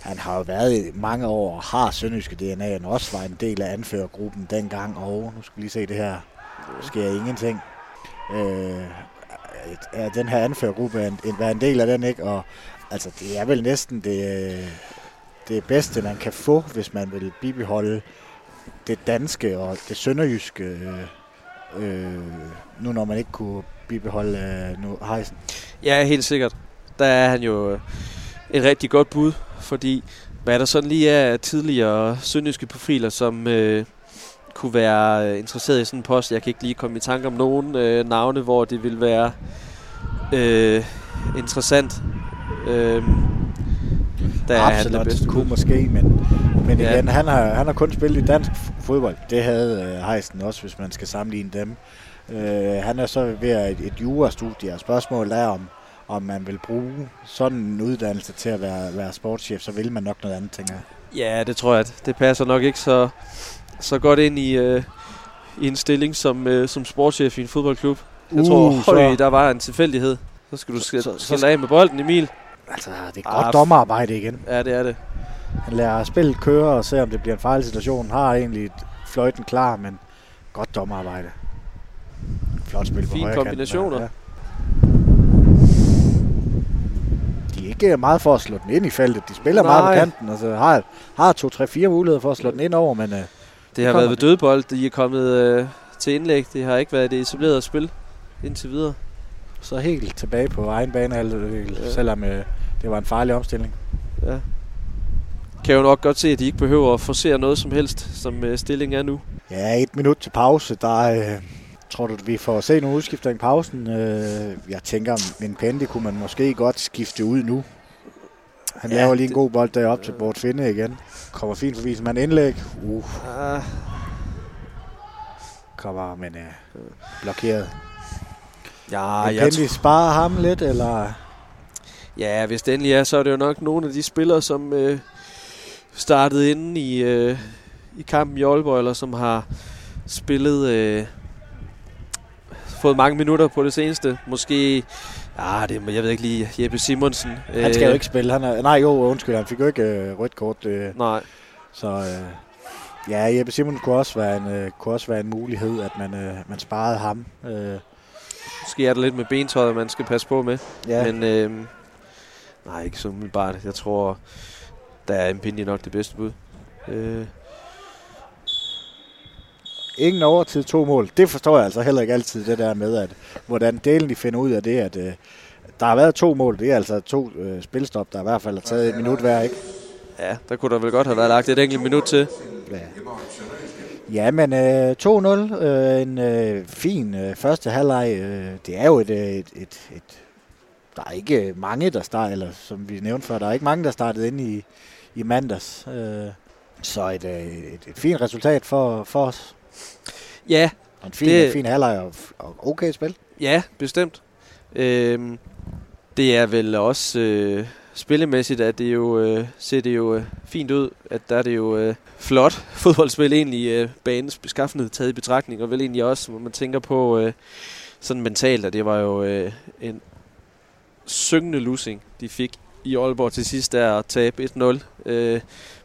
han har jo været i mange år og har Sønderjyske DNA, og også var en del af anførergruppen dengang, og nu skal vi lige se det her, sker ingenting. Øh, er den her anførergruppe er en, en, en del af den, ikke? Og altså, det er vel næsten det, det bedste, man kan få, hvis man vil bibeholde det danske og det sønderjyske, øh, øh, nu når man ikke kunne bibeholde øh, nu Heisen. Ja, helt sikkert. Der er han jo øh, et rigtig godt bud, fordi hvad der sådan lige er tidligere sønderjyske profiler, som øh, kunne være øh, interesseret i sådan en post. Jeg kan ikke lige komme i tanke om nogen øh, navne, hvor det vil være øh, interessant. Øh, der er han bedste kunne måske, men, men ja. igen, han har, han har kun spillet i dansk fodbold. Det havde øh, Heisen også, hvis man skal sammenligne dem. Øh, han er så ved at et, et jurastudie, og spørgsmålet er, om, om man vil bruge sådan en uddannelse til at være, være sportschef, så vil man nok noget andet, tænker jeg. Ja, det tror jeg. Det passer nok ikke så, så godt ind i, øh, i en stilling som, øh, som sportschef i en fodboldklub. Jeg uh, tror, høj, der var en tilfældighed. Så skal du skille, så, så, så af med bolden, Emil. Altså, det er godt ah, dommerarbejde igen. Ja, det er det. Han lader spillet køre og se, om det bliver en fejl situation. Han har egentlig fløjten klar, men godt dommerarbejde. Flot spil på Fine kombinationer. Ja. De er ikke meget for at slå den ind i feltet. De spiller Nej. meget på kanten. Altså, har, har to, tre, fire muligheder for at slå den ind over, men... Uh, det har været ved dødbold. De er kommet uh, til indlæg. Det har ikke været det etablerede spil indtil videre. Så helt tilbage på egen bane, ja. selvom uh, det var en farlig omstilling. Ja. Kan jo nok godt se, at de ikke behøver at forsere noget som helst, som uh, stillingen er nu. Ja, et minut til pause. Der, uh, Tror du, vi får se nogle udskifter i pausen? Øh, jeg tænker, en Pendi kunne man måske godt skifte ud nu. Han ja, laver lige en god bold derop til Bort Finde igen. Kommer fint forbi en indlæg. Uh. Uh. Kommer, men uh, blokeret. Ja, men jeg Pendi sparer ham lidt, eller? Ja, hvis det endelig er, så er det jo nok nogle af de spillere, som øh, startede inde i, øh, i kampen i Aalborg, eller som har spillet... Øh, fået mange minutter på det seneste. Måske, ah, det, jeg ved ikke lige, Jeppe Simonsen. Han skal jo øh, ikke spille. Han er, nej, jo, undskyld, han fik jo ikke øh, rødt kort. Øh, nej. Så øh, ja, Jeppe Simonsen kunne også være en, øh, kunne også være en mulighed, at man, øh, man sparede ham. Øh. Måske er der lidt med bentøjet, man skal passe på med. Ja. Men øh, nej, ikke så umiddelbart. Jeg tror, der er Impindi nok det bedste bud. Øh, ingen overtid, to mål. Det forstår jeg altså heller ikke altid, det der med, at hvordan delen de finder ud af det, at øh, der har været to mål. Det er altså to øh, spilstop, der i hvert fald har taget et minut hver, ikke? Ja, der kunne der vel godt have været lagt et enkelt minut til. Ja. Ja, men øh, 2-0, øh, en øh, fin øh, første halvleg. Øh, det er jo et, et, et, et... Der er ikke mange, der starter, eller som vi nævnte før, der er ikke mange, der startede ind i, i mandags. Øh, så et, et, et, et fint resultat for, for os. Ja. Og en fin, det, fin halvleg og, og okay spil. Ja, bestemt. Øhm, det er vel også øh, spillemæssigt, at det jo øh, ser det jo øh, fint ud, at der er det jo øh, flot [LAUGHS] fodboldspil egentlig øh, banens beskaffenhed taget i betragtning, og vel egentlig også, hvor man tænker på øh, sådan mentalt, at det var jo øh, en syngende losing, de fik i Aalborg til sidst der at tabe 1-0 øh,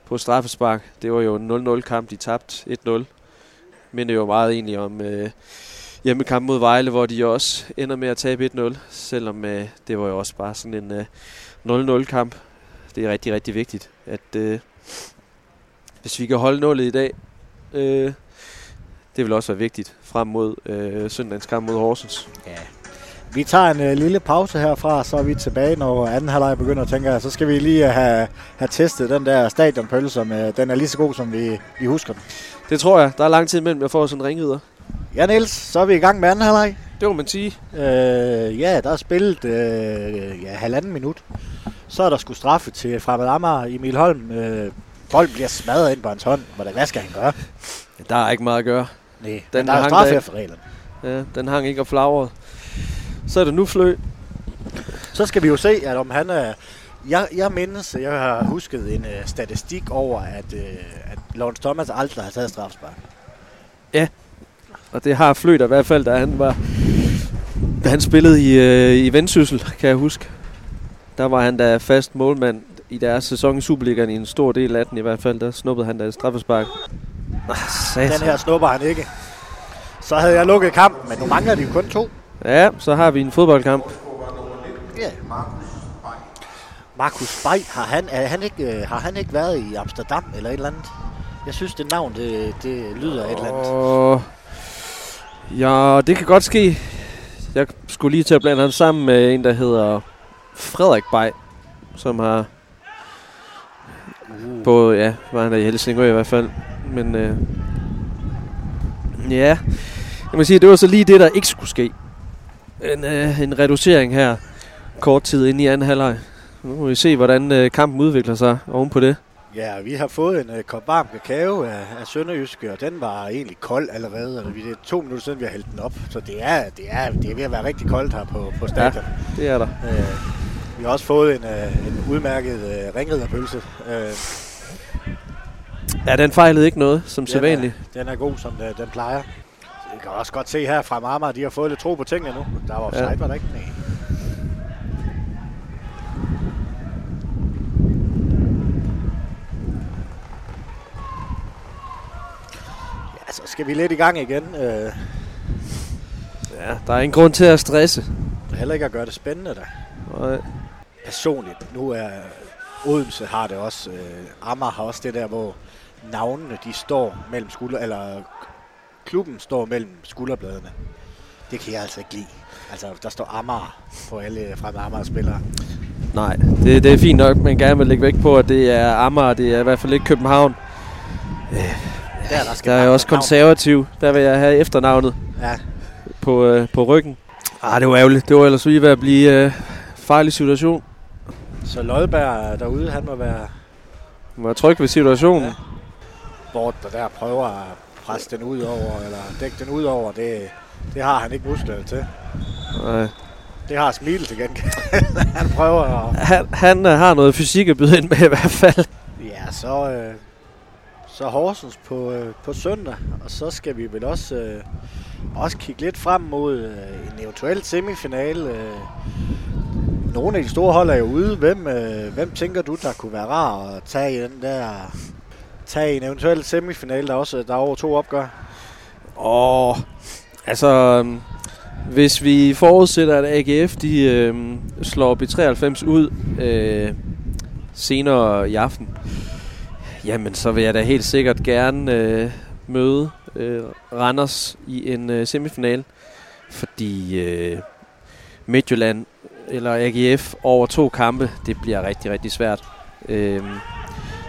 på straffespark. Det var jo en 0-0 kamp, de tabte 1-0 minder jo meget egentlig om øh, hjemmekamp mod Vejle, hvor de også ender med at tabe 1-0, selvom øh, det var jo også bare sådan en øh, 0-0 kamp. Det er rigtig, rigtig vigtigt, at øh, hvis vi kan holde nullet i dag, øh, det vil også være vigtigt frem mod øh, søndagens kamp mod Horsens. Ja. Vi tager en øh, lille pause herfra, så er vi tilbage, når anden halvleg begynder at tænke, så skal vi lige øh, have, have testet den der stadionpølse, som øh, den er lige så god, som vi, vi husker den. Det tror jeg. Der er lang tid mellem, jeg får sådan en ringvidere. Ja, Niels, så er vi i gang med anden halvleg. Det må man sige. Øh, ja, der er spillet øh, ja, halvanden minut. Så er der skulle straffe til Fremad Amager, Emil Holm. Øh, bolden bliver smadret ind på hans hånd. Hvordan, hvad skal han gøre? Der er ikke meget at gøre. Nej, den der er straffe efter reglerne. Ja, den hang ikke og flagret. Så er det nu flø. Så skal vi jo se, at om han er... Jeg, jeg mindes, jeg har husket en uh, statistik over, at, uh, at Lawrence Thomas aldrig har taget strafspark. Ja, og det har Fløter i hvert fald, da han var da han spillede i, uh, i Vendsyssel, kan jeg huske. der var han da fast målmand i deres sæson i Superligaen i en stor del af den i hvert fald. Der snuppede han da et straffespark. Ah, den her snupper han ikke. Så havde jeg lukket kampen, men nu mangler de jo kun to. Ja, så har vi en fodboldkamp. Ja. Markus Bay, har han, er han ikke, øh, har han ikke været i Amsterdam eller et eller andet? Jeg synes, det navn, det, det lyder et eller andet. Ja, det kan godt ske. Jeg skulle lige til at blande ham sammen med en, der hedder Frederik Bay, som har uh. både, ja, var han der i Helsingør i hvert fald. Men øh, ja, jeg må sige, det var så lige det, der ikke skulle ske. En, øh, en reducering her kort tid ind i anden halvleg. Nu må vi se, hvordan øh, kampen udvikler sig oven på det. Ja, vi har fået en uh, kop varm kakao af, af Sønderjyske, og den var egentlig kold allerede. Altså, det er to minutter siden, vi har hældt den op. Så det er, det er, det er ved at være rigtig koldt her på, på stadion. Ja, det er der. Uh, vi har også fået en, uh, en udmærket uh, ringriderpølse. Uh, ja, den fejlede ikke noget, som sædvanligt. Den er god, som den, den plejer. Jeg kan også godt se her fra Marmar, de har fået lidt tro på tingene nu. Der var offside, ja. var der ikke? Nej. Så skal vi lidt i gang igen. Øh. Ja, der er ingen grund til at stresse. Det er heller ikke at gøre det spændende, da. Nej. Personligt, nu er Odense har det også. Øh, Amager har også det der, hvor navnene de står mellem skulder, eller klubben står mellem skulderbladene. Det kan jeg altså ikke lide. Altså, der står Amager på alle fremme Amager-spillere. Nej, det, det er fint nok, men gerne vil lægge vægt på, at det er Amager, det er i hvert fald ikke København. Øh, der, der, der er jeg også konservativ. Der vil jeg have efternavnet ja. på, øh, på ryggen. Ah, det var ærgerligt. Det var ellers lige ved at blive øh, farlig situation. Så Lodberg derude, han må være... Må være tryg ved situationen. Ja. Bort, der der prøver at presse den ud over, eller dække den ud over, det, det har han ikke musklerne til. Nej. Det har Smil til gengæld. [LAUGHS] han prøver at... Han, han uh, har noget fysik at byde ind med i hvert fald. Ja, så, øh, så Horsens på, øh, på søndag, og så skal vi vel også, øh, også kigge lidt frem mod øh, en eventuel semifinale. Øh, nogle af de store hold er jo ude. Hvem, øh, hvem tænker du, der kunne være rar at tage i den der tage en eventuel semifinale, der også der er over to opgør? Og altså, øhm, hvis vi forudsætter, at AGF de øh, slår B93 ud øh, senere i aften, jamen så vil jeg da helt sikkert gerne øh, møde øh, Randers i en øh, semifinal, fordi øh, Midtjylland eller AGF over to kampe, det bliver rigtig, rigtig svært. Øh,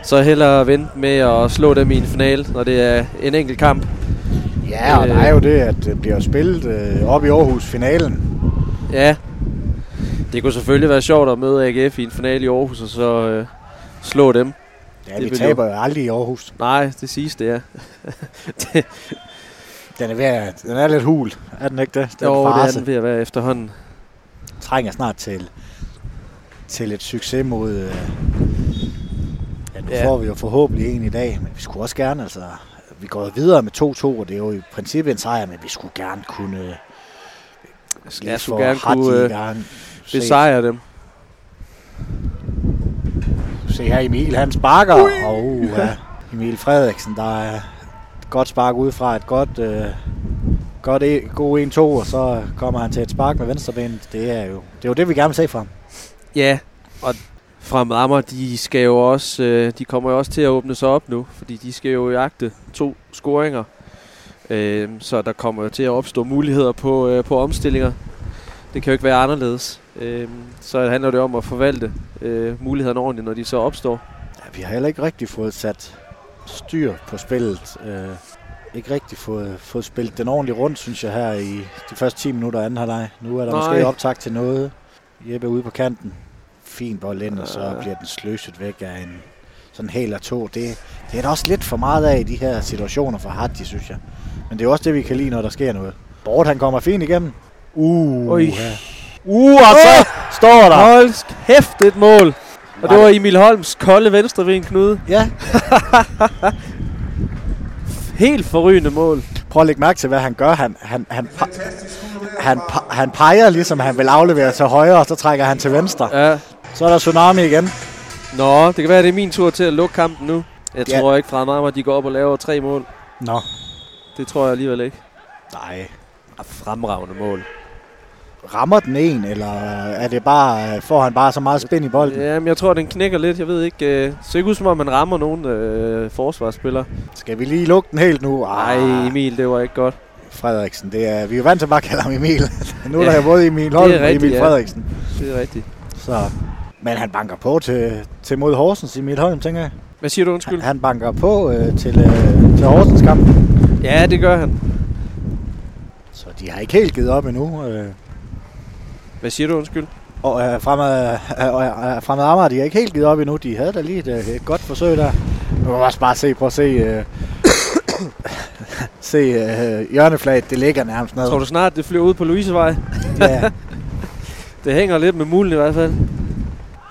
så hellere vente med at slå dem i en finale, når det er en enkelt kamp. Ja, og øh, der er jo det, at det bliver spillet øh, op i Aarhus finalen. Ja, det kunne selvfølgelig være sjovt at møde AGF i en finale i Aarhus, og så øh, slå dem. Ja, det vi taber jo aldrig i Aarhus. Nej, det siges det, ja. [LAUGHS] det. Den er, ved, den er lidt hul, er den ikke det? Den jo, farse. det er den ved at være efterhånden. Trænger snart til, til et succes mod... Øh, ja, nu ja. får vi jo forhåbentlig en i dag, men vi skulle også gerne, altså... Vi går videre med 2-2, og det er jo i princippet en sejr, men vi skulle gerne kunne... Jeg skulle gerne kunne øh, besejre dem. Se her Emil, han sparker. Og uh, ja, Emil Frederiksen, der er et godt spark ud fra et godt, øh, godt e, god 1-2, og så kommer han til et spark med venstrebenet. Det er jo det, er jo det vi gerne vil se fra ham. Ja, og Fremad Amager, de skal jo også, øh, de kommer jo også til at åbne sig op nu, fordi de skal jo jagte to scoringer. Øh, så der kommer jo til at opstå muligheder på, øh, på omstillinger. Det kan jo ikke være anderledes. Øh, så handler det om at forvalte øh, mulighederne ordentligt, når de så opstår. Ja, vi har heller ikke rigtig fået sat styr på spillet. Øh, ikke rigtig fået, fået spillet den ordentligt rundt, synes jeg, her i de første 10 minutter af anden halvleg. Nu er der Nej. måske optag til noget. Jeppe ude på kanten. Fin bold ind, og så bliver den sløset væk af en sådan hel to. Det, det er da også lidt for meget af i de her situationer for Hadji, synes jeg. Men det er også det, vi kan lide, når der sker noget. Bort, han kommer fint igennem. Uh. Ja. Uh, og så står der. Hold kæft, et mål. Og det var Emil Holms kolde venstre ved en knude. Ja. [LAUGHS] Helt forrygende mål. Prøv at lægge mærke til, hvad han gør. Han, han, han, han, han peger ligesom, han vil aflevere til højre, og så trækker han til venstre. Ja. Så er der Tsunami igen. Nå, det kan være, det er min tur til at lukke kampen nu. Jeg Ja. tror ikke fra mig, at de går op og laver tre mål. Nå. Det tror jeg alligevel ikke. Nej. Fremragende mål. Rammer den en, eller er det bare, får han bare så meget spænd i bolden? Jamen, jeg tror, den knækker lidt. Jeg ved ikke. Øh, så ikke ud som om, man rammer nogen øh, forsvarsspillere. Skal vi lige lukke den helt nu? Nej, Emil, det var ikke godt. Frederiksen, det er, vi er jo vant til bare at kalde ham Emil. [LAUGHS] nu er Ja, der jo både Emil Holm er og Emil ja. Frederiksen. Det er rigtigt. Så. Men han banker på til, til mod Horsens Emil Holm, tænker jeg. Hvad siger du, undskyld? Han, han banker på øh, til, øh, til Horsens kamp. Ja, det gør han. Så de har ikke helt givet op endnu. Øh. Hvad siger du, undskyld? Og øh, fremad, øh, øh, fremad Amager, de har ikke helt givet op endnu. De havde da lige et, øh, et godt forsøg der. Nu kan man også bare se, prøv at se, øh, [COUGHS] se øh, hjørneflaget, det ligger nærmest ned. Tror du snart, det flyver ud på Louisevej? Ja. [LAUGHS] Det hænger lidt med mulen i hvert fald.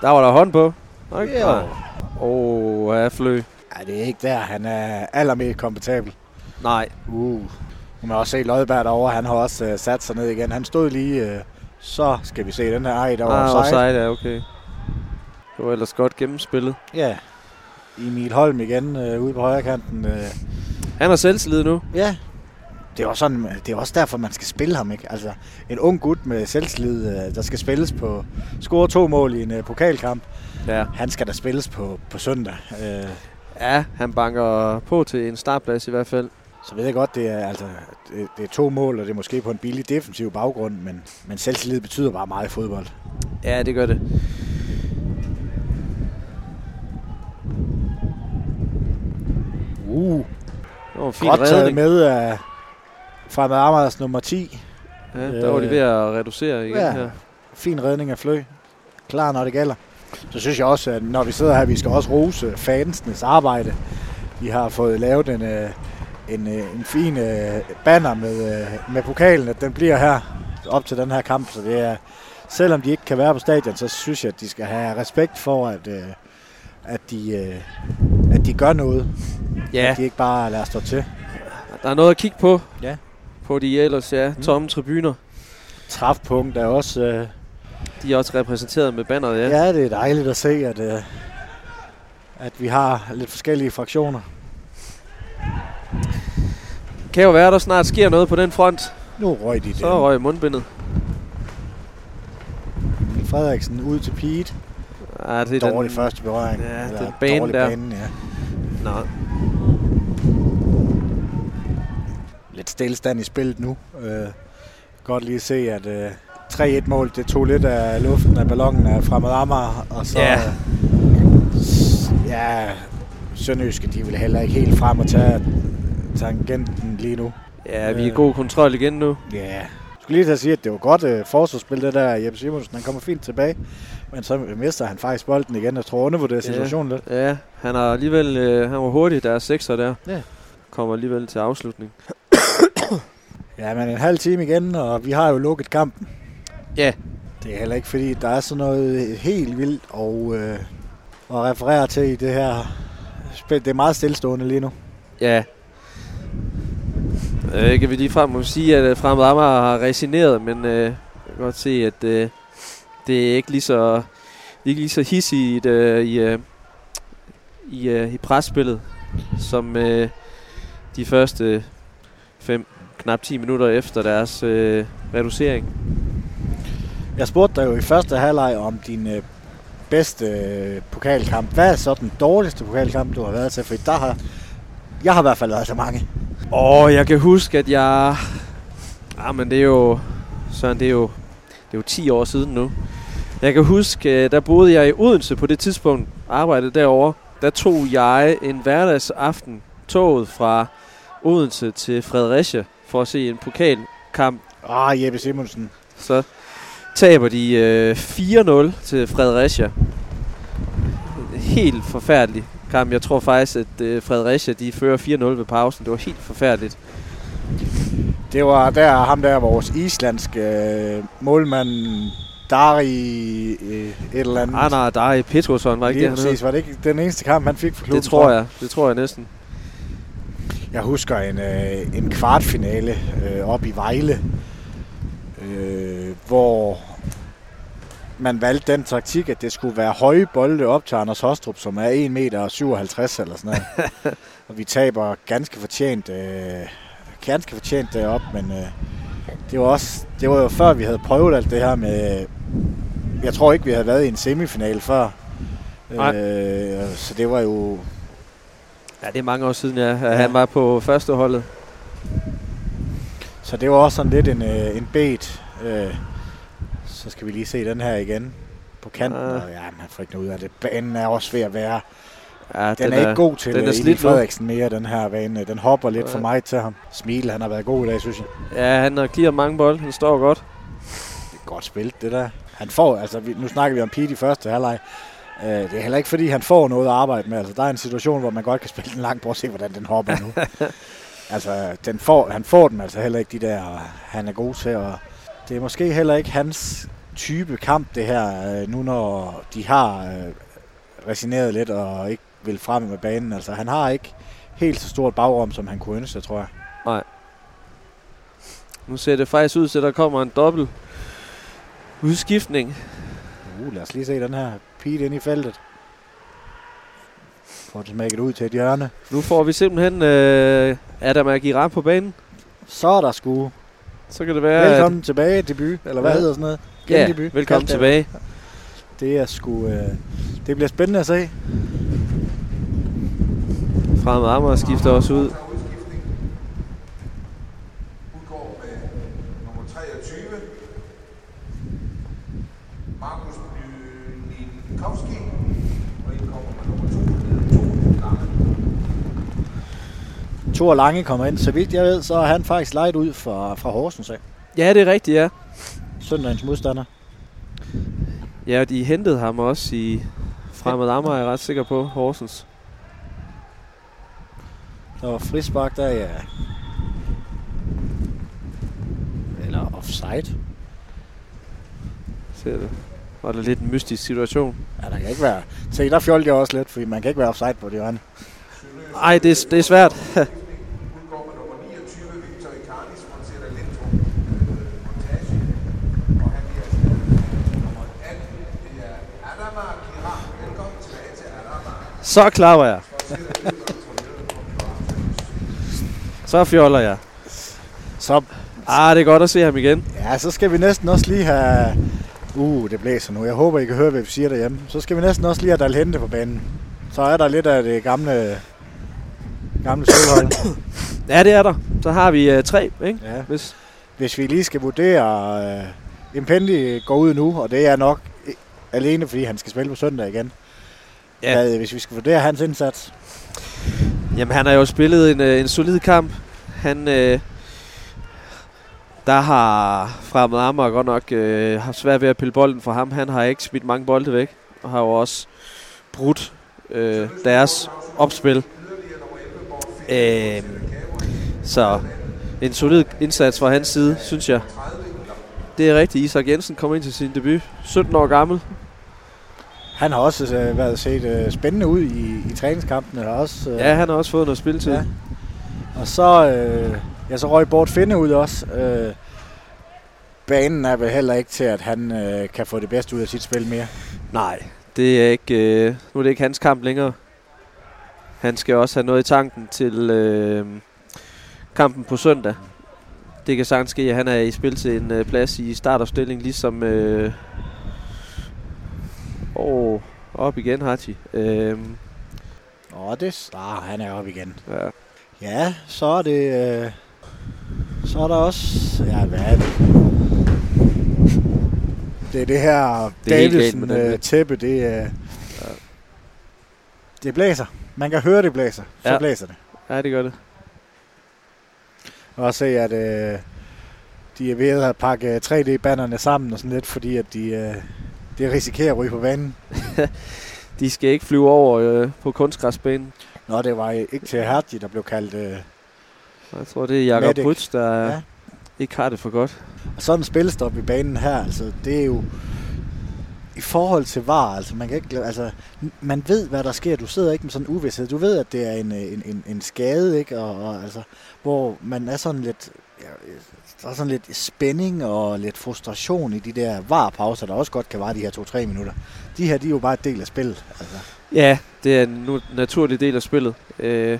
Der var der hånd på. Okay. Jo. Åh, oh, ja, flø. Ej, det er ikke der, han er allermest komfortabel. Nej. Uh. Nu kan man også se Lodberg derovre, han har også øh, sat sig ned igen. Han stod lige, øh, så skal vi se den her ej, der var Ah, offside. offside, ja, okay. Det var ellers godt gennemspillet. Ja. Emil Holm igen øh, ude på højre kanten. Øh. Han har selvtillid nu. Ja. Det er, også sådan, det er også derfor, man skal spille ham, ikke? Altså, en ung gut med selvtillid, øh, der skal spilles på... Score to mål i en øh, pokalkamp. Ja. Han skal da spilles på, på søndag. Øh, Ja, han banker på til en startplads i hvert fald. Så ved jeg godt, det er, altså, det, det er to mål, og det er måske på en billig defensiv baggrund, men, men selvtillid betyder bare meget i fodbold. Ja, det gør det. Uh, Det var en fin godt taget redning. med af Fremad Amagers nummer 10. Ja, der var de ved at reducere igen Ja. her. Fin redning af Flø. Klar, når det gælder. Så synes jeg også, at når vi sidder her, vi skal også rose fansenes arbejde. De har fået lavet en, øh, en, øh, en fin øh, banner med, øh, med pokalen, at den bliver her op til den her kamp. Så det er, selvom de ikke kan være på stadion, så synes jeg, at de skal have respekt for, at, øh, at, de, øh, at de gør noget. Ja, At de ikke bare lader stå til. der er noget at kigge på. Ja. På de ellers, ja, tomme tribuner. Træfpunkt er også... Øh, De er også repræsenteret med banneret, ja. Ja, det er dejligt at se, at, øh, at vi har lidt forskellige fraktioner. Kan jo være, at der snart sker noget på den front. Nu røg de Så den. røg mundbindet. Frederiksen ud til Pete. Ja, det er Dårlig den... første berøring. Ja, Eller den bane der. Banen, ja. Nå, Lidt stillestand i spillet nu. Øh, godt lige se, at øh, 3-1-mål, det tog lidt af luften af ballonen af fremad Amager. Og så, Ja. øh, ja, Sønderjyske, de vil heller ikke helt frem og tage tangenten lige nu. ja, vi er i Øh. god kontrol igen nu. Ja, jeg skulle lige til at sige, at det var godt øh, forsvarsspil, det der Jeppe Simonsen. Han kommer fint tilbage, men så mister han faktisk bolden igen. Jeg tror, undervurderer situationen lidt. Ja, han har alligevel... Øh, han var hurtig, der er sekser der. Ja. Kommer alligevel til afslutning. Ja, men en halv time igen, og vi har jo lukket kampen. Ja. Det er heller ikke, fordi der er sådan noget helt vildt og, øh, at referere til i det her spil. Det er meget stillestående lige nu. Ja. Øh, kan vi lige frem må sige, at øh, Fremad Amager har resigneret, men øh, jeg kan godt se, at øh, det er ikke lige så, ikke lige så hissigt øh, i, øh, i, øh, i presspillet, som øh, de første 5, knap 10 minutter efter deres øh, reducering. Jeg spurgte dig jo i første halvleg om din øh, bedste øh, pokalkamp. Hvad er så den dårligste pokalkamp, du har været til? For der har, jeg har i hvert fald været så mange. Åh, jeg kan huske, at jeg... Ah, men det er jo... Søren, det er jo, det er jo 10 år siden nu. Jeg kan huske, øh, der boede jeg i Odense på det tidspunkt, arbejdede derovre. Der tog jeg en hverdagsaften toget fra Odense til Fredericia for at se en pokalkamp. Ah, Jeppe Simonsen. Så taber de øh, 4-0 til Fredericia. Helt forfærdelig kamp. Jeg tror faktisk, at øh, Fredericia de fører 4-0 ved pausen. Det var helt forfærdeligt. Det var der ham der, vores islandske øh, målmand, Dari øh, et eller andet. Ah, nej, der er Petrosson, var ikke Lige det, præcis. Var det ikke den eneste kamp, han fik for klubben? Det tror jeg. Det tror jeg næsten. Jeg husker en, øh, en kvartfinale øh, op i Vejle, øh, hvor man valgte den taktik, at det skulle være høje bolde op til Anders Hostrup, som er 1 meter 57 eller sådan noget. [LAUGHS] og vi taber ganske fortjent, øh, ganske fortjent derop, men øh, det var også, det var jo før vi havde prøvet alt det her med, jeg tror ikke vi havde været i en semifinal før. Nej. Øh, så det var jo, Ja, det er mange år siden, ja. ja. Han var på første holdet. så det var også sådan lidt en, øh, en bet. Øh, så skal vi lige se den her igen på kanten. Ah. Og, ja, man får ikke noget ud af det. Banen er også ved at være Ja, Den, den er ikke god til den er den slidt. Frederiksen mere, den her bane. Den hopper lidt Ja. for meget til ham. Smil, han har været god i dag, synes jeg. Ja, han har clearet mange bolde. Han står godt. Det er godt spillet, det der. Han får, altså vi, nu snakker vi om Pete i første halvleg. Uh, det er heller ikke, fordi han får noget at arbejde med. Altså, der er en situation, hvor man godt kan spille den langt. Prøv at se, hvordan den hopper nu. [LAUGHS] altså, den får, han får den altså heller ikke, de der, han er god til. Og det er måske heller ikke hans type kamp, det her, øh, nu når de har øh, resigneret lidt og ikke vil frem med banen. Altså, han har ikke helt så stort bagrum, som han kunne ønske, tror jeg. Nu ser det faktisk ud til, at der kommer en dobbelt udskiftning. Uh, lad os lige se den her Pete ind i feltet. Får det smækket ud til et hjørne. Nu får vi simpelthen øh, Adam Aguirre på banen. Så er der sgu. Så kan det være, Velkommen tilbage, debut, eller hvad Ja. hedder sådan noget? Ja, Gendebut, velkommen kald det. tilbage. Det er sgu... Øh, det bliver spændende at se. Fremad Amager skifter også ud. udgår med nummer 23, Markus Blinkowski, og indkommer med nummer 2, to Lange. Thor Lange kommer ind. Så vidt jeg ved, så er han faktisk lejet ud fra, fra Horsens af. Ja, det er rigtigt, ja. Søndagens modstander. Ja, de hentede ham også i Fremad Amager, er jeg ret sikker på, Horsens. Der var frispark der, ja. Eller offside. Ser det. Var det lidt en mystisk situation. Ja, der kan ikke være... Se, der fjolte jeg også lidt, fordi man kan ikke være offside på det hjørne. Ej, det, er- det er svært. [LAUGHS] Udgår med nummer 29, Victor Icarnis, Montserrat Lento, montage, og han bliver erstattet. Nummer 18, det er Adama Kira. Velkommen tilbage til Adama. Så klapper jeg. Så fjoller jeg. Så, Ah, det er godt at se ham igen. ja, så skal vi næsten også lige have... Uh, det blæser nu. Jeg håber, I kan høre, hvad vi siger derhjemme. Så skal vi næsten også lige have Dalhente på banen. Så er der lidt af det gamle... Gamle sølvhold. [COUGHS] Ja, det er der. Så har vi uh, tre, ikke? Ja. Hvis, Hvis vi lige skal vurdere... Uh, Impendi går ud nu, og det er nok i- alene, fordi han skal spille på søndag igen. Ja. Hvad, hvis vi skal vurdere hans indsats. Jamen, han har jo spillet en, øh, en solid kamp. Han, øh, der har Fremad Amager godt nok øh, haft svært ved at pille bolden fra ham. Han har ikke smidt mange bolde væk, og har jo også brudt øh, deres opspil. Øh, så en solid indsats fra hans side, synes jeg. Det er rigtigt. Isak Jensen kommer ind til sin debut. 17 år gammel. Han har også uh, været set uh, spændende ud i, i træningskampene. Og, også, uh, Ja, han har også fået noget spilletid. Ja. og så, uh, ja, så røg Bort Finde ud også. Uh, banen er vel heller ikke til, at han uh, kan få det bedste ud af sit spil mere. Nej, det er ikke, øh, nu er det ikke hans kamp længere. Han skal også have noget i tanken til øh, kampen på søndag. Det kan sagtens ske, at han er i spil til en øh, plads i startopstilling, ligesom... Øh, åh, op igen, Hachi. Øh, Åh, det... Ah, han er oppe igen. ja. Ja, så er det... Uh, så er der også... Ja, hvad er det? Det er det her Det er helt galt med Davidsen den der. uh, tæppe, det, det blæser. Man kan høre, det blæser. Så Ja. blæser det. ja, det gør det. Og se, at øh, de er ved at pakke 3D-bannerne sammen og sådan lidt, fordi at de, øh, de risikerer at ryge på vanen. [LAUGHS] De skal ikke flyve over øh, på kunstgræsbanen. Nå, det var ikke til Hertzi, der blev kaldt... Øh, Jeg tror, det er Jakob. Brytz, der Ja. ja. ikke har det for godt. og sådan en spilstop i banen her, altså, det er jo... I forhold til var, altså man kan ikke, altså man ved hvad der sker. Du sidder ikke med sådan en uvidshed. Du ved at det er en, en, en, en skade, ikke? Og, og altså hvor man er sådan lidt der er sådan lidt spænding og lidt frustration i de der varepauser, der også godt kan vare de her to-tre minutter. De her, de er jo bare et del af spillet. Altså. Ja, det er en nu- naturlig del af spillet. Øh,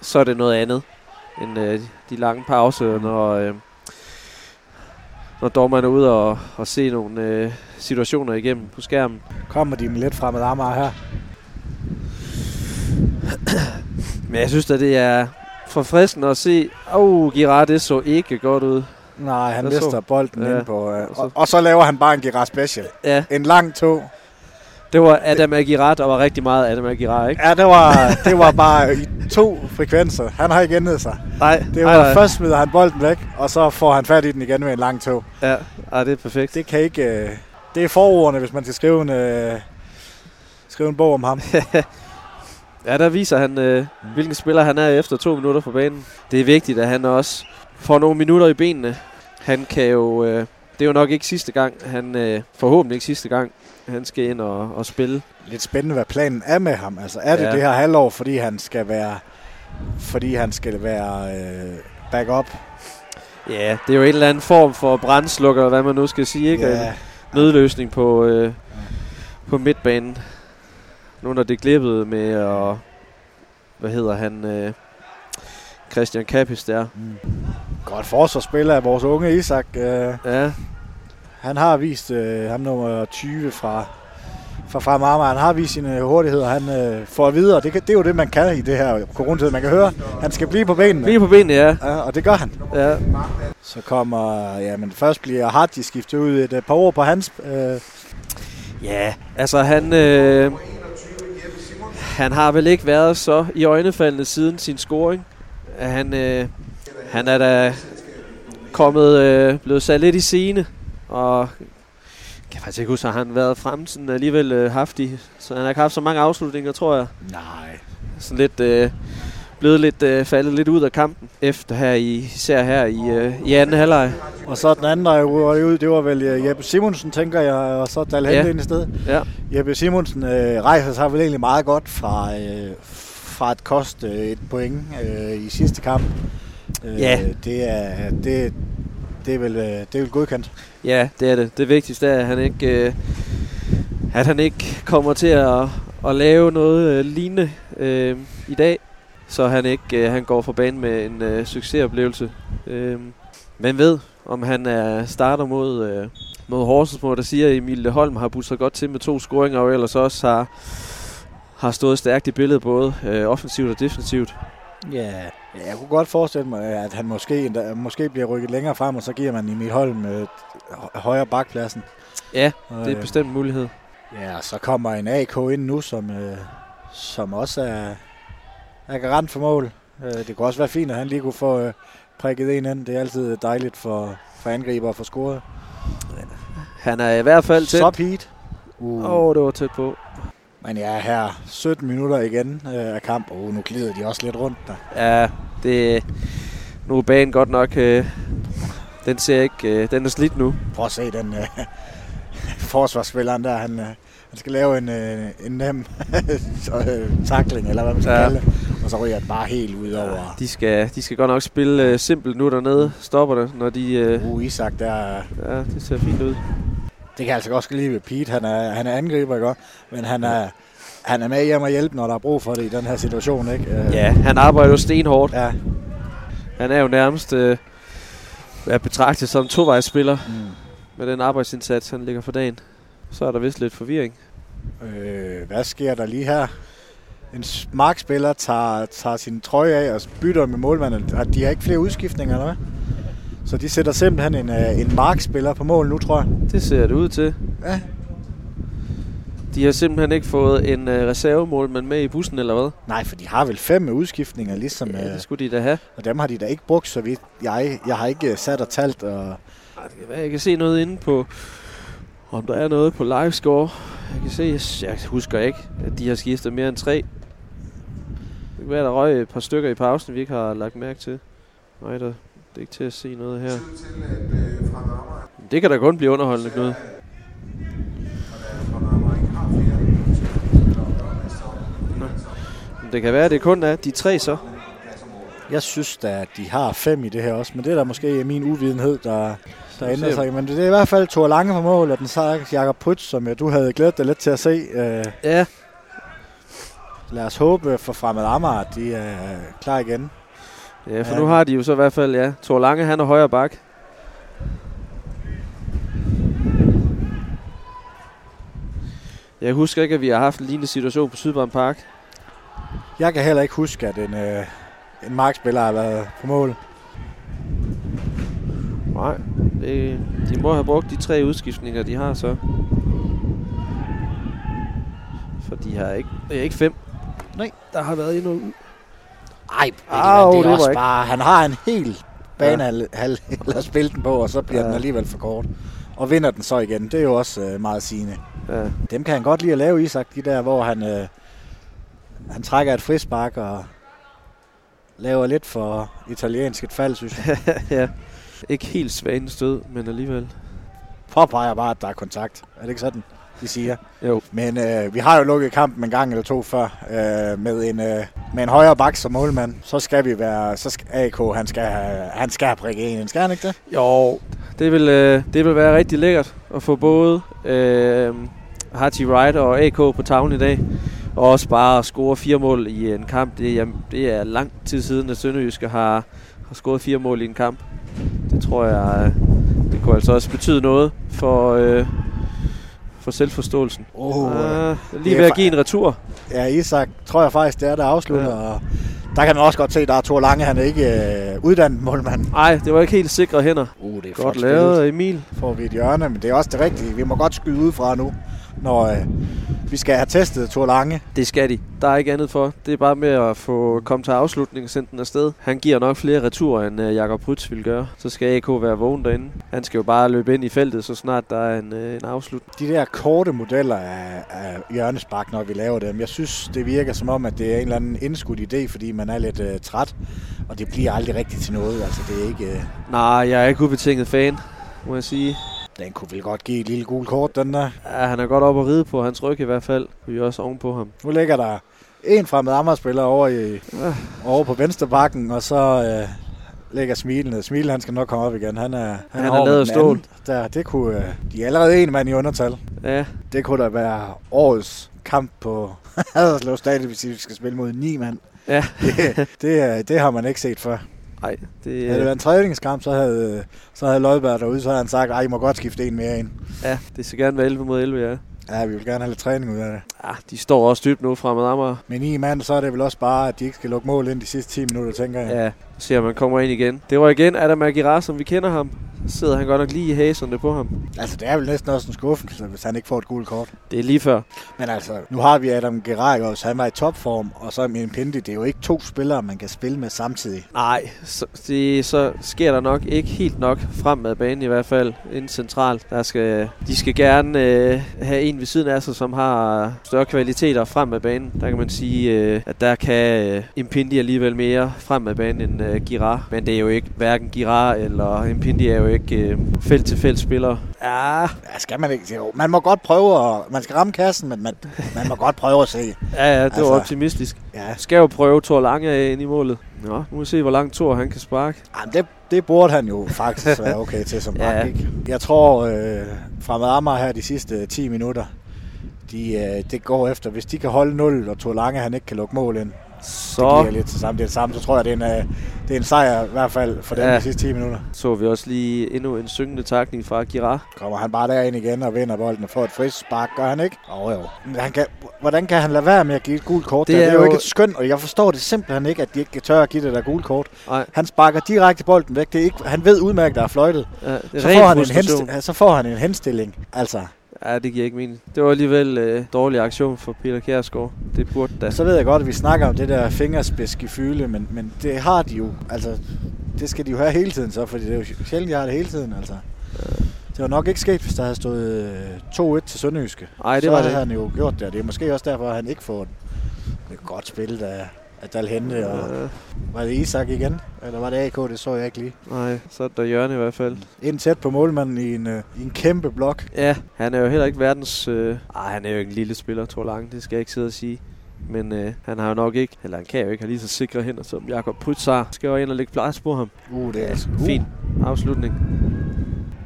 så er det noget andet end øh, de lange pauser, når, øh, når dommerne er ude og, og se nogle øh, situationer igennem på skærmen. Kommer de med lidt fremad Amager her? Men jeg synes at det er forfriskende at se, åh, oh, Girard, det så ikke godt ud. Nej, han så? mister bolden Ja. ja. ind på... Øh, Og så- og, så laver han bare en Girard Special. Ja, En lang tog. det var Adam Aguirre, der var rigtig meget Adam Aguirre, ikke? Ja, det var, det var bare i to frekvenser. Han har ikke ændret sig. Nej, Det var, nej, nej. først smider han bolden væk, og så får han fat i den igen med en lang tog. Ja, ej, det er perfekt. Det kan ikke... Øh, det er forordene, hvis man skal skrive en, øh, skrive en bog om ham. [LAUGHS] Ja, der viser han, øh, hvilken spiller han er efter to minutter på banen. Det er vigtigt, at han også får nogle minutter i benene. Han kan jo... Øh, det er jo nok ikke sidste gang. Han øh, forhåbentlig ikke sidste gang. Han skal ind og, og spille. Lidt spændende, hvad planen er med ham. Altså, er det Ja. det her halvår, fordi han skal være, fordi han skal være øh, backup? Ja, det er jo en eller anden form for brændslukker, hvad man nu skal sige. Ikke? Ja, En nødløsning på, øh, på midtbanen. Nu når det glippede med at... Hvad hedder han? Øh, Christian Kappis der. Mm. Godt forsvarsspiller af vores unge Isak. Øh, Ja, han har vist, øh, ham nummer 20 fra, fra Frem Amager, han har vist sine hurtigheder. Han øh, får videre. Det, kan, det er jo det, man kan i det her coronatid. Man kan høre, han skal blive på benene. lige på benene, ja. Ja, og det gør han. ja. Så kommer, ja, men først bliver Hardy skiftet ud et øh, par ord på hans. Øh, Ja, altså han, øh, han har vel ikke været så i øjnefaldende siden sin scoring. Han, øh, han er da kommet, øh, blevet sat lidt i scene, og jeg kan faktisk ikke huske, at han har været frem sådan alligevel øh, haftig. Så han har ikke haft så mange afslutninger, tror jeg. nej. Sådan lidt, øh, blevet lidt, øh, faldet lidt ud af kampen, efter her i, især her i, øh, i anden halvleg. Og så den anden, der røg ud, det var vel øh, Jeppe Simonsen, tænker jeg, og så Dal Ja. ja. ind i stedet. Ja. Jeppe Simonsen øh, rejser sig vel egentlig meget godt fra, øh, fra at koste øh, et point øh, i sidste kamp. Øh, Ja. Det er, det, det er, vel, øh, det er vel godkendt. Ja, det er det. Det vigtigste er, at han ikke, øh, at han ikke kommer til at, at lave noget øh, lignende øh, i dag, så han ikke øh, han går fra banen med en øh, succesoplevelse. Øh, men ved, om han er starter mod, øh, mod Horsens, hvor der siger, at Emil Holm har budt sig godt til med to scoringer, og ellers også har, har stået stærkt i billedet, både øh, offensivt og defensivt. Ja. ja. Jeg kunne godt forestille mig, at han måske, endda, måske bliver rykket længere frem, og så giver man Emil Holm øh, højere bakpladsen. Ja, Og, det er øh, bestemt en mulighed. Ja, så kommer en AK ind nu, som, øh, som også er, er garant for mål. Øh, det kunne også være fint, at han lige kunne få øh, prikket en ind. Det er altid dejligt for, for angriber at få scoret. Han er i hvert fald tæt. Så Pete. Uh. Åh, oh, det var tæt på. Men jeg er her 17 minutter igen øh, af kamp. Oh, nu glider de også lidt rundt der. Ja, det, nu er banen godt nok, øh, den ser ikke, øh, den er slidt nu. Prøv at se den øh, forsvarsspilleren der. Han, øh, han skal lave en, øh, en nem [LAUGHS] øh, takling, eller hvad man skal Ja. ja. kalde det. Og så ryger den bare helt ud over. De skal, de skal godt nok spille øh, simpelt nu dernede, stopper det, når de, øh, Uh, Isak der, ja, det ser fint ud. Det kan altså også lide ved Pete. Han er, han er angriber, ikke? Men han er, han er med hjem og hjælpe, når der er brug for det i den her situation, ikke? Øh, Ja, han arbejder jo stenhårdt. Ja. Han er jo nærmest øh, er betragtet som tovejsspiller Mm. med den arbejdsindsats, han ligger for dagen. Så er der vist lidt forvirring. Øh, hvad sker der lige her? En markspiller tager, tager sin trøje af og bytter med målmanden. Og De har ikke flere udskiftninger, eller hvad? Så de sætter simpelthen en, øh, en markspiller på mål nu, tror jeg. Det ser det ud til. Ja. De har simpelthen ikke fået en øh, reservemålmand med i bussen, eller hvad? Nej, for de har vel fem udskiftninger, ligesom... Ja, øh, det skulle de da have. og dem har de da ikke brugt, så vidt. Jeg, jeg har ikke øh, sat og talt, og Ej, det kan være, jeg kan se noget inde på, om der er noget på livescore. Jeg kan se, jeg husker ikke, at de har skiftet mere end tre. Det kan være, der røg et par stykker i pausen, vi ikke har lagt mærke til. Nej, der, det er ikke til at se noget her. Det kan da kun blive underholdende, Knud. Det kan være, at det kun er de tre så. Jeg synes da, at de har fem i det her også, men det er da måske min uvidenhed, der, der ændrer sig. Men det er i hvert fald Thor Lange på mål, og den så Jakob Prytz, som ja, du havde glædet dig lidt til at se. Øh, Ja, lad os håbe for fremmed Amager, de er klar igen. ja for Ja. nu har de jo så i hvert fald, ja, Thor Lange, han er højre bak. Jeg husker ikke, at vi har haft en lignende situation på Sydbrand Park. Jeg kan heller ikke huske, at en, øh, en markspiller har været på mål. Nej, det, de må have brugt de tre udskiftninger, de har så. For de har ikke, er ikke fem. Nej. Der har været endnu. Ej, Au, det er det også ikke- bare, han har en hel bane ja. halv, at [LAUGHS] spille den på, og så bliver ja. Den alligevel for kort. Og vinder den så igen. Det er jo også øh, meget sigende. Ja. Dem kan han godt lide at lave, Isak, de der, hvor han, øh, han trækker et frispark og laver lidt for italiensk et fald, synes jeg. [LAUGHS] ja. Ikke helt svagende stød, men alligevel. Påpeger bare, at der er kontakt. Er det ikke sådan, de siger? Jo. Men øh, vi har jo lukket kampen en gang eller to før øh, med, en, øh, med en højere bak som målmand. Så skal vi være, så skal AK, han skal han skal prikke en, skal han ikke det? Jo, det vil, øh, det vil være rigtig lækkert at få både øh, Haji Wright og AK på tavlen i dag. Og også bare at score fire mål i en kamp. Det, jamen, det er lang tid siden, at Sønderjyske har, har scoret fire mål i en kamp. Det tror jeg, øh, det kunne altså også betyde noget for, øh, for selvforståelsen. Oh, øh, lige ved at give en retur. ja, Isak tror jeg faktisk, det er, der afslutter. Ja. Og der kan man også godt se, at der er Thor Lange, han er ikke øh, uddannet målmand. Nej, det var ikke helt sikre hænder. Uh, det er Godt lavet Emil. får vi et hjørne, men det er også det rigtige. Vi må godt skyde ud fra nu, når øh, vi skal have testet Thor Lange. Det skal de. Der er ikke andet for. Det er bare med at få komme til afslutning og sende den afsted. Han giver nok flere returer, end uh, Jakob Prytz ville gøre. Så skal AK være vågen derinde. Han skal jo bare løbe ind i feltet, så snart der er en, uh, en afslutning. De der korte modeller af, af hjørnespark, når vi laver dem, jeg synes, det virker som om, at det er en eller anden indskudt idé, fordi man er lidt øh, træt, og det bliver aldrig rigtigt til noget. Altså, det er ikke... Øh, Nej, jeg er ikke ubetinget fan, må jeg sige. Den kunne vel godt give et lille gul kort, den der. Ja, han er godt op at ride på hans ryg i hvert fald. Vi er også ovenpå ham. Nu ligger der en fremmed Amager-spiller over, i, Ah. over på venstre bakken, og så øh, ligger Smile ned. Smile, han skal nok komme op igen. Han er, Han er over lavet stål. Der, det kunne, øh, de er allerede en mand i undertal. Ja, Det kunne da være årets kamp på [LAUGHS] Haderslev Stadion, hvis vi skal spille mod ni mand. Ja. [LAUGHS] det, det, er- det har man ikke set før. Nej. Det, Havde det været en træningskamp, så havde, så havde Løjberg derude, så havde han sagt, at I må godt skifte en mere ind. ja, det skal gerne være 11 mod 11, ja. Ja, vi vil gerne have lidt træning ud af det. Ja, de står også dybt nu fremad Amager. Men ni mand, så er det vel også bare, at de ikke skal lukke mål ind de sidste 10 minutter, tænker jeg. Ja, ser om han kommer ind igen. Det var igen Adam Aguilar, som vi kender ham. Sidder han godt nok lige i haserne på ham. Altså, det er vel næsten også en skuffelse, hvis han ikke får et gult kort. Det er lige før. Men altså, nu har vi Adam Gerarius, han var i topform, og så med en Pindi. Det er jo ikke to spillere, man kan spille med samtidig. Nej, så, det, så sker der nok ikke helt nok frem med banen i hvert fald, inden centralt. Der skal, de skal gerne øh, have en ved siden af sig, som har større kvaliteter frem med banen. Der kan man sige, øh, at der kan øh, Impindi alligevel mere frem med banen end øh, Girard. Men det er jo ikke, hverken Girard eller Impindi er jo ikke øh, felt-til-felt spillere. Ja, Ja, skal man ikke? Jo, man må godt prøve at... Man skal ramme kassen, men man, man må godt prøve at se. ja, ja det Altså- var optimistisk. Ja, Skal jo prøve Thor Lange af ind i målet. Nå, nu må vi se, hvor langt Thor han kan sparke. Jamen, det, det burde han jo faktisk være [LAUGHS] okay til som Ja. ikke? Jeg tror, øh, fremad Amager her de sidste 10 minutter, de, øh, det går efter. Hvis de kan holde 0, og Thor Lange han ikke kan lukke mål ind, Så det bliver lidt til samme, det er det samme, så tror jeg, det er en, øh, det er en sejr i hvert fald for Ja. de sidste 10 minutter. så vi også lige endnu en syngende takning fra Girard. Kommer han bare derind igen og vinder bolden og får et frispark, gør han ikke? Åh oh, jo. Men han kan, hvordan kan han lade være med at give et gult kort? Det Det, er, det er jo jo- ikke et skønt, og jeg forstår det simpelthen ikke, at de ikke tør at give det der gult kort. Nej, Han sparker direkte bolden væk. Det er ikke, han ved udmærket, der er fløjtet. ja, det er Så får, han en henstilling, så får han en henstilling. Altså, Ja, det giver ikke mening. Det var alligevel øh, dårlig aktion for Peter Kjærsgaard. Det burde da. så ved jeg godt, at vi snakker om det der fingerspidsgefyle, men, men det har de jo. Altså, det skal de jo have hele tiden så, fordi det er jo sjældent, de har det hele tiden. Altså. Det var nok ikke sket, hvis der havde stået øh, 2-1 til Sønderjyske. Nej, det så var havde det han jo gjort det, det er måske også derfor, at han ikke får et, et godt spil af Dalhente. Og, Ja, var det Isak igen? Eller var det AK? Det så jeg ikke lige. nej, så er der hjørne i hvert fald. Ind tæt på målmanden i en, øh, i en kæmpe blok. Ja, han er jo heller ikke verdens... Øh, ej, han er jo ikke en lille spiller, Thor Lange. Det skal jeg ikke sidde og sige. Men øh, han har jo nok ikke, eller han kan jo ikke have lige så sikre hænder som Jakob Prytzar. Skal jo ind og lægge plads på ham. Uh, det er altså uh. Fin afslutning.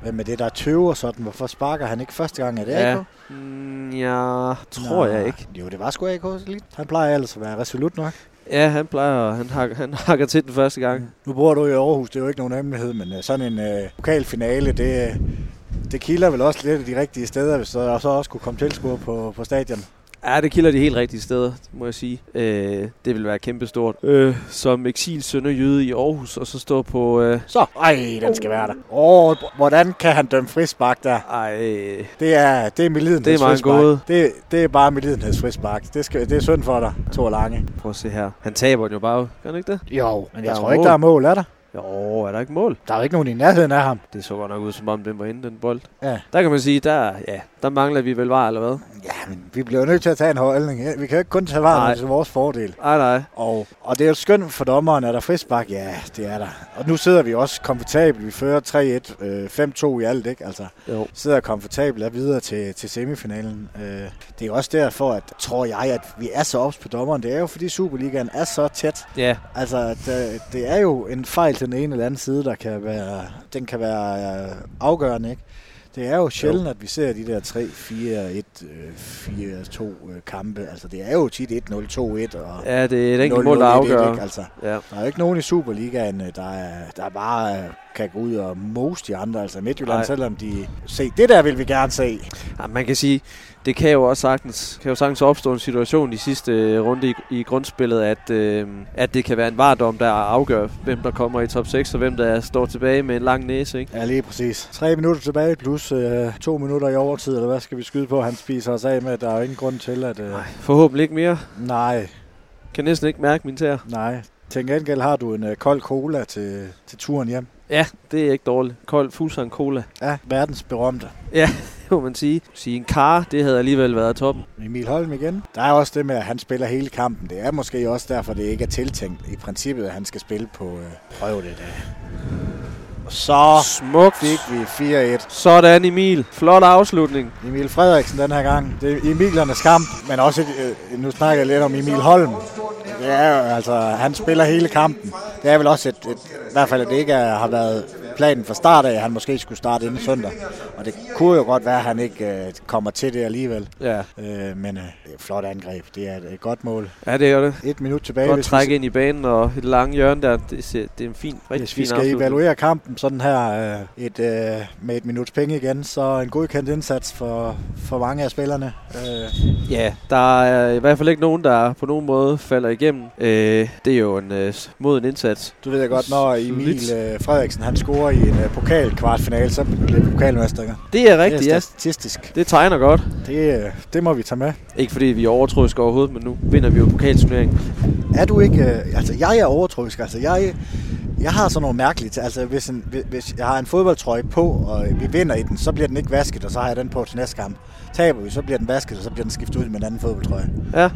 Men med det der tøve og sådan, hvorfor sparker han ikke første gang? Er det Ja. AK? Mm, jeg tror Nå, jeg ikke. Jo, det var sgu AK lidt. Han plejer ellers at være resolut nok. Ja, han plejer, han, hak, han hakker til den første gang. Nu bor du i Aarhus, det er jo ikke nogen hemmelighed, men øh, sådan en øh, pokalfinale, det, øh, det kilder vel også lidt af de rigtige steder, hvis der så også kunne komme tilskuere på, på stadion. Ja, det kilder de helt rigtige steder, må jeg sige. Øh, det vil være kæmpestort. Øh, som eksil sønderjyde i Aarhus, og så stå på... Øh, Så, ej, den skal være der. Åh, oh, hvordan kan han dømme frispark der? ej, Det er, det er Melidenheds Det er meget gået. Det, det er bare Melidenheds frispark. Det, skal, det er synd for dig, Thor Lange. prøv at se her. Han taber den jo bare, gør han ikke det? Jo, men jeg er tror ikke, der er mål, er der? Jo, er der ikke mål? Der er jo ikke nogen i nærheden af ham. Det så godt nok ud, som om den var inde, den bold. Ja. Der kan man sige, der, ja, der mangler vi vel var, eller hvad? Ja, men vi bliver nødt til at tage en holdning. Vi kan jo ikke kun tage Nej. til vores fordel. Ej, nej. Og, og det er jo skønt for dommeren, er der frispark? Ja, det er der. Og nu sidder vi også komfortabelt. Vi fører 3-1, øh, 5-2 i alt, ikke? Altså, Jo. sidder komfortabelt og videre til, til semifinalen. Øh, det er også derfor, at, tror jeg, at vi er så ops på dommeren. Det er jo, fordi Superligaen er så tæt. Ja, Altså, det, det er jo en fejl til den ene eller anden side, der kan være, den kan være øh, afgørende, ikke? Det er jo sjældent, at vi ser de der 3, 4, 1, øh, 4, 2 øh, kampe. Altså, det er jo tit 1, 0, 2, 1 og ja det er et enkelt 0, mål, der 1, afgør. Ikke? Altså, Ja. der er jo ikke nogen i Superligaen, øh, der, er, der bare kan gå ud og mose de andre. Altså Midtjylland, Nej. selvom de... Se, det der vil vi gerne se. Ja, man kan sige, det kan jo også sagtens, kan jo sagtens opstå en situation i sidste øh, runde i, i grundspillet, at, øh, at det kan være en vardom, der afgør, hvem der kommer i top 6, og hvem der står tilbage med en lang næse. Ikke? Ja, lige præcis. Tre minutter tilbage, plus øh, to minutter i overtid, eller hvad skal vi skyde på? Han spiser os af med, der er jo ingen grund til, at... Øh, Nej, forhåbentlig ikke mere. nej, Kan næsten ikke mærke min tær. nej. Til gengæld har du en øh, kold cola til, til turen hjem. Ja, det er ikke dårligt. Kold Fuglsang Cola. Ja, verdens berømte. Det [LAUGHS] må man sige. Sige en kar, det havde alligevel været toppen. Emil Holm igen. Der er også det med, at han spiller hele kampen. Det er måske også derfor, det ikke er tiltænkt i princippet, at han skal spille på øh, prøve det der. Så Smukt. fik vi 4-1. Sådan Emil. Flot afslutning. Emil Frederiksen den her gang. Det er Emilernes kamp, men også, øh, nu snakker jeg lidt om Emil Holm. Det er jo, altså, han spiller hele kampen. Det er vel også et, et i hvert fald, at det ikke er, har været planen fra start af, at han måske skulle starte inden søndag. Og det kunne jo godt være, at han ikke øh, kommer til det alligevel. Ja, Øh, men øh, er flot angreb. Det er et, et godt mål. ja det er det. Et minut tilbage. Godt hvis vi- ind i banen og et langt hjørne der. Det, ser, det er en fin, rigtig Hvis vi skal afslutning. evaluere kampen sådan her øh, et, øh, med et minuts penge igen, så en godkendt indsats for, for mange af spillerne. Øh, Ja, der er i hvert fald ikke nogen, der på nogen måde falder igennem. Øh, det er jo en øh, mod en indsats. du ved jeg godt, når Emil øh, Frederiksen han scorer i en øh, pokal kvartfinale, så bliver vi pokalmester. Det er rigtigt, det er ja. statistisk. Det tegner godt. Det, øh, det må vi tage med. Ikke fordi vi er overtroiske overhovedet, men nu vinder vi jo pokalturneringen. Er du ikke... Øh, altså, jeg er overtroisk. Altså, jeg, jeg har sådan nogle mærkelige... t- Altså, hvis, en, hvis jeg har en fodboldtrøje på, og vi vinder i den, så bliver den ikke vasket, og så har jeg den på til næste kamp. Taber vi, så bliver den vasket, og så bliver den skiftet ud med en anden fodboldtrøje. Ja,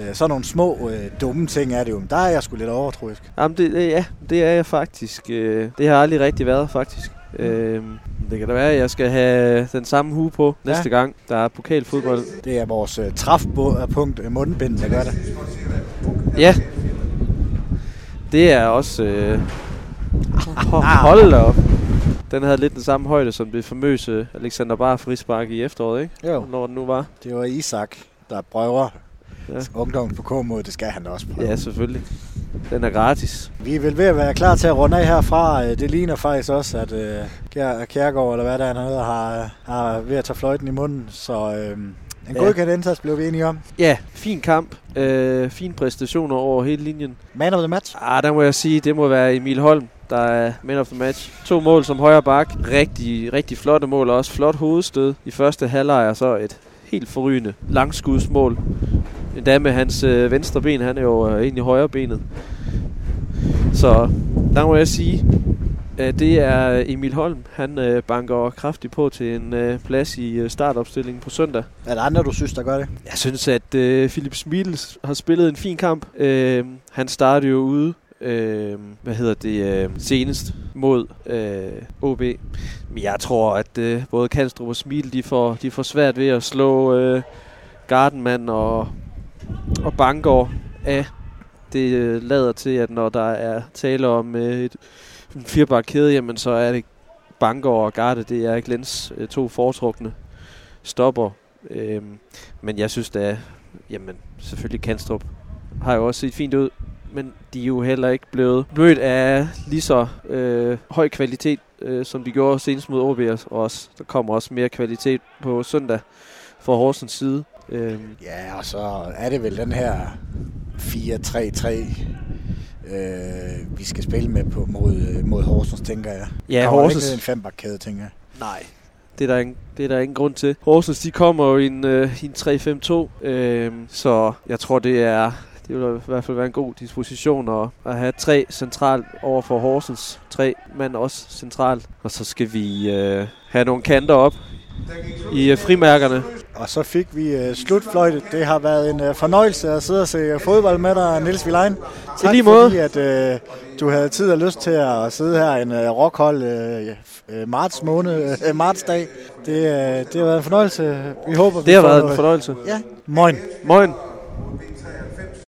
Øh, sådan nogle små, øh, dumme ting er det jo. Der er jeg sgu lidt overtroisk. Jamen det, ja, det er jeg faktisk. Øh, det har aldrig rigtig været, faktisk. Øh, det kan da være, at jeg skal have den samme hue på Ja. næste gang, der er pokalfodbold. Det er vores øh, træfpunkt øh, mundbind, der gør det. Ja. Det er også... Øh, ho- hold da op. Den havde lidt den samme højde som det famøse Alexander Bar frispark i efteråret, ikke? Jo. Når den nu var. Det var Isak, der prøver Ja. ungdommen på K-mod. Det skal han også prøve. Ja, selvfølgelig. Den er gratis. Vi er vel ved at være klar til at runde af herfra. Øh, Det ligner faktisk også, at øh, Kjær, Kjærgaard, eller hvad der er, han hedder, har, har ved at tage fløjten i munden. Så øh, en Ja. godkendt indsats blev vi enige om. Ja, fin kamp. Øh, fin præstationer over hele linjen. Man of the match. Ah, der må jeg sige, det må være Emil Holm, der er man of the match. To mål som højre bak. Rigtig, rigtig flotte mål også. Flot hovedstød i første halvleg, og så et helt forrygende langskudsmål. Endda med hans øh, venstre ben, han er jo øh, egentlig højre benet. Så der må jeg sige, at det er Emil Holm. Han øh, banker kraftigt på til en øh, plads i øh, startopstillingen på søndag. Er der andre, du synes, der gør det? Jeg synes, at øh, Philip Smils har spillet en fin kamp. Øh, han startede jo ude, øh, hvad hedder det, øh, senest mod øh, OB. Men jeg tror, at øh, både Kanstrup og Smil, de får, de får svært ved at slå øh, Gardenman og og Bangor af. Det øh, lader til, at når der er tale om øh, et, en firebar kæde, jamen så er det Bangor og Garde, det er Glens øh, to foretrukne stopper. Øhm, men jeg synes da, jamen selvfølgelig Kanstrup har jo også set fint ud, men de er jo heller ikke blevet mødt af lige så øh, høj kvalitet, øh, som de gjorde senest mod OB, og også, der kommer også mere kvalitet på søndag fra Horsens side. Øhm, Ja, og så er det vel den her 4-3-3, øh, vi skal spille med på mod, mod Horsens, tænker jeg. ja, Kommer Horsens, ikke en fembakkæde, tænker jeg. Nej. Det er, der ingen, det er der ingen grund til. Horsens, de kommer jo i en, øh, i en 3-5-2, øh, så jeg tror, det er det vil i hvert fald være en god disposition at, at have tre centralt over for Horsens. Tre mand også centralt. Og så skal vi øh, have nogle kanter op i øh, frimærkerne. Og så fik vi uh, slutfløjtet. Det har været en uh, fornøjelse at sidde og se fodbold med dig, Niels Vilein. Tak lige måde. fordi, at du havde tid og lyst til at sidde her en rockhold marts måned, uh, martsdag. Det, det har været en fornøjelse. Vi håber, vi Det har får været en fornøjelse. Ja, moin. Moin.